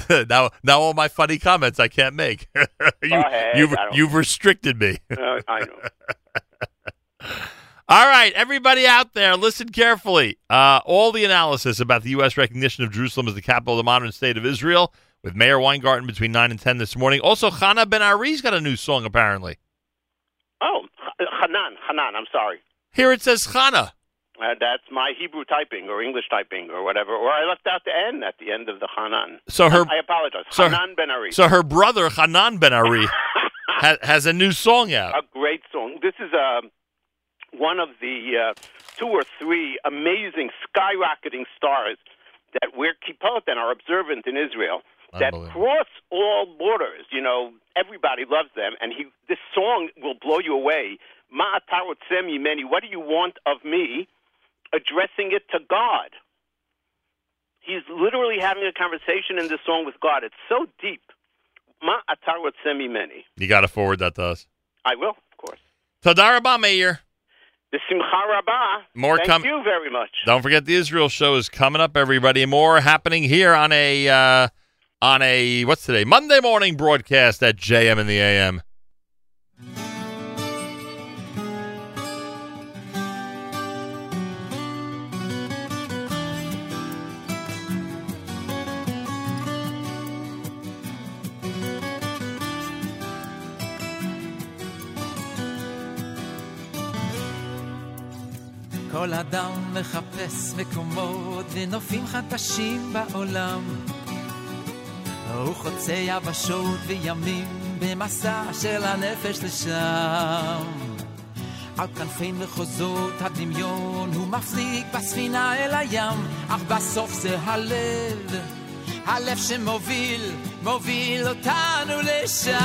Speaker 4: now, now all my funny comments I can't make. you,
Speaker 22: ahead.
Speaker 4: you've you've restricted me.
Speaker 22: Uh, I know.
Speaker 4: All right, everybody out there, listen carefully. Uh, all the analysis about the U.S. recognition of Jerusalem as the capital of the modern state of Israel with Meir Weingarten between 9 and 10 this morning. Also, Chana Ben Ari's got a new song, apparently.
Speaker 22: Oh, Hanan, Hanan. I'm sorry.
Speaker 4: Here it says Chana.
Speaker 22: Uh, that's my Hebrew typing or English typing or whatever. Or I left out the N at the end of the Hanan.
Speaker 4: So her-
Speaker 22: I apologize.
Speaker 4: so-
Speaker 22: Hanan Ben Ari.
Speaker 4: So her brother, Hanan Ben Ari, ha- has a new song out.
Speaker 22: a great song. This is uh, one of the uh, two or three amazing skyrocketing stars that we're kippot and are observant in Israel that cross all borders. You know, everybody loves them, and he this song will blow you away. Ma many. What do you want of me? Addressing it to God. He's literally having a conversation in this song with God. It's so deep. Ma atarot semi many.
Speaker 4: You got to forward that to us.
Speaker 22: I will, of course.
Speaker 4: Tadar Rabah, Meir.
Speaker 22: B'simcha rabbah.
Speaker 4: More
Speaker 22: Thank
Speaker 4: com-
Speaker 22: you very much.
Speaker 4: Don't forget the Israel show is coming up, everybody. More happening here on a uh, on a what's today Monday morning broadcast at JM in the AM.
Speaker 3: כל אדם מחפש מקומות ונופים חדשים בעולם. הוא חוצה יבשות וימים במסע של הנפש לשם. על כנפי מחוזות הדמיון הוא מפליג בספינה אל הים, אך בסוף זה הלב, הלב שמוביל, מוביל אותנו לשם.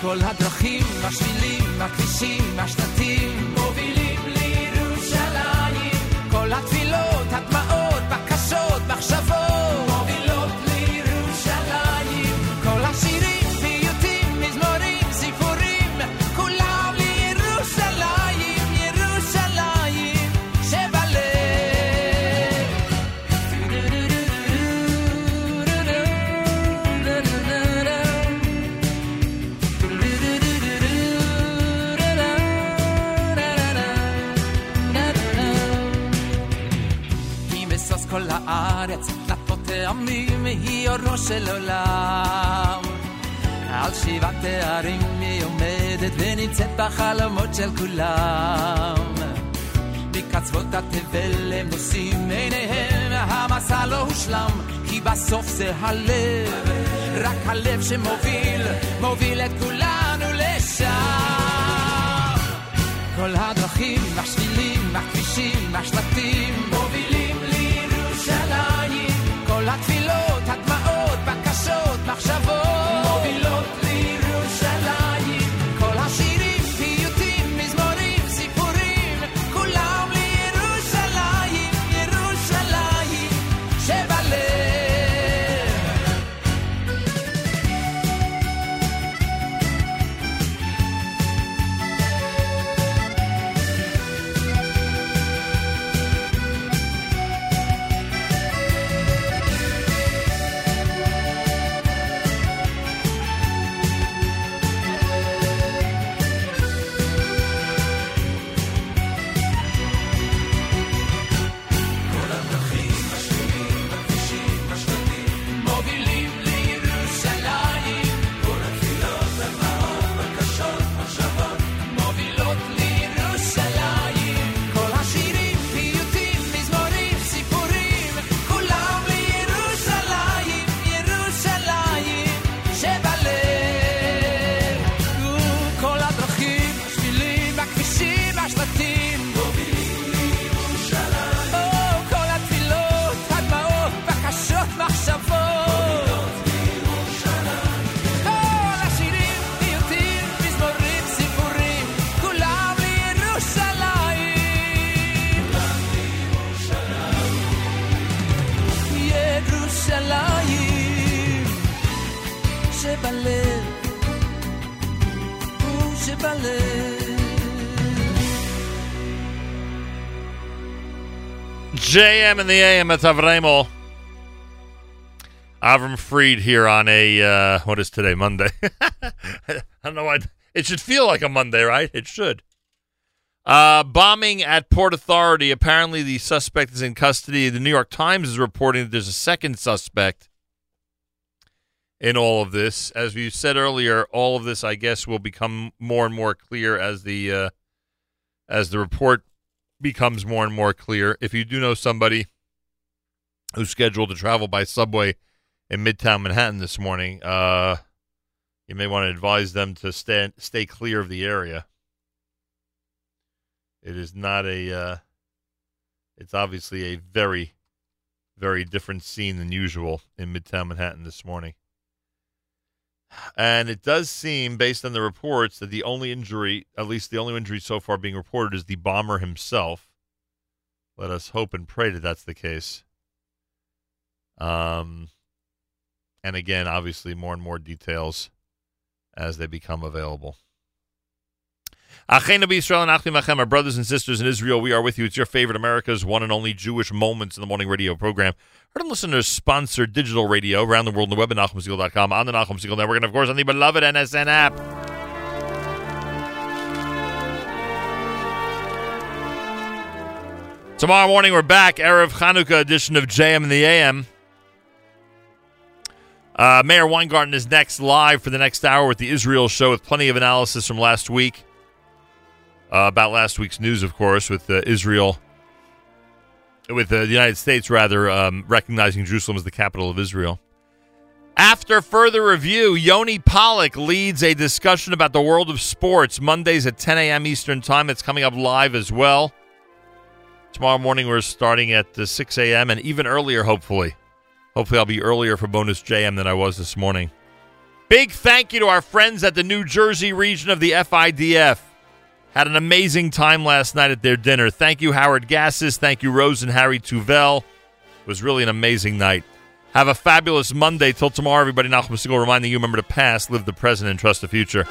Speaker 3: כל הדרכים, השבילים, הכבישים, השלטים, מובילים la אורו של עולם. על שבעת תארים היא עומדת ונמצאת בחלומות של כולם. מקצוות התבל הם נושאים עיניהם, המסע לא הושלם, כי בסוף זה הלב, רק הלב שמוביל, מוביל את כולנו לשם. כל הדרכים, השבילים, הכבישים, השלטים, מובילים לירושלים. כל התפילות,
Speaker 4: JM and the AM at Avremo. Avram Freed here on a uh, what is today? Monday. I don't know why it should feel like a Monday, right? It should. Uh, bombing at Port Authority. Apparently, the suspect is in custody. The New York Times is reporting that there's a second suspect in all of this. As we said earlier, all of this, I guess, will become more and more clear as the uh, as the report becomes more and more clear. If you do know somebody who's scheduled to travel by subway in Midtown Manhattan this morning, uh, you may want to advise them to stay stay clear of the area. It is not a. Uh, it's obviously a very, very different scene than usual in Midtown Manhattan this morning. And it does seem, based on the reports, that the only injury, at least the only injury so far being reported, is the bomber himself. Let us hope and pray that that's the case. Um, and again, obviously, more and more details as they become available. B'Yisrael and Achem, our brothers and sisters in Israel, we are with you. It's your favorite America's one and only Jewish Moments in the Morning radio program. Heard and listeners sponsored digital radio around the world on the web at NachumSegal.com, on the Nachum Segal Network, and of course on the beloved NSN app. Tomorrow morning we're back, Erev Chanukah edition of JM and the AM. Uh, Meir Weingarten is next live for the next hour with the Israel show with plenty of analysis from last week. Uh, about last week's news, of course, with uh, Israel, with uh, the United States, rather, um, recognizing Jerusalem as the capital of Israel. After further review, Yoni Pollock leads a discussion about the world of sports Mondays at 10 a.m. Eastern Time. It's coming up live as well. Tomorrow morning, we're starting at uh, 6 a.m. and even earlier, hopefully. Hopefully, I'll be earlier for bonus JM than I was this morning. Big thank you to our friends at the New Jersey region of the FIDF. Had an amazing time last night at their dinner. Thank you, Howard Gassis. Thank you, Rose and Harry Tuvel. It was really an amazing night. Have a fabulous Monday. Till tomorrow, everybody. Nachum Segal reminding you remember the past, live the present, and trust the future.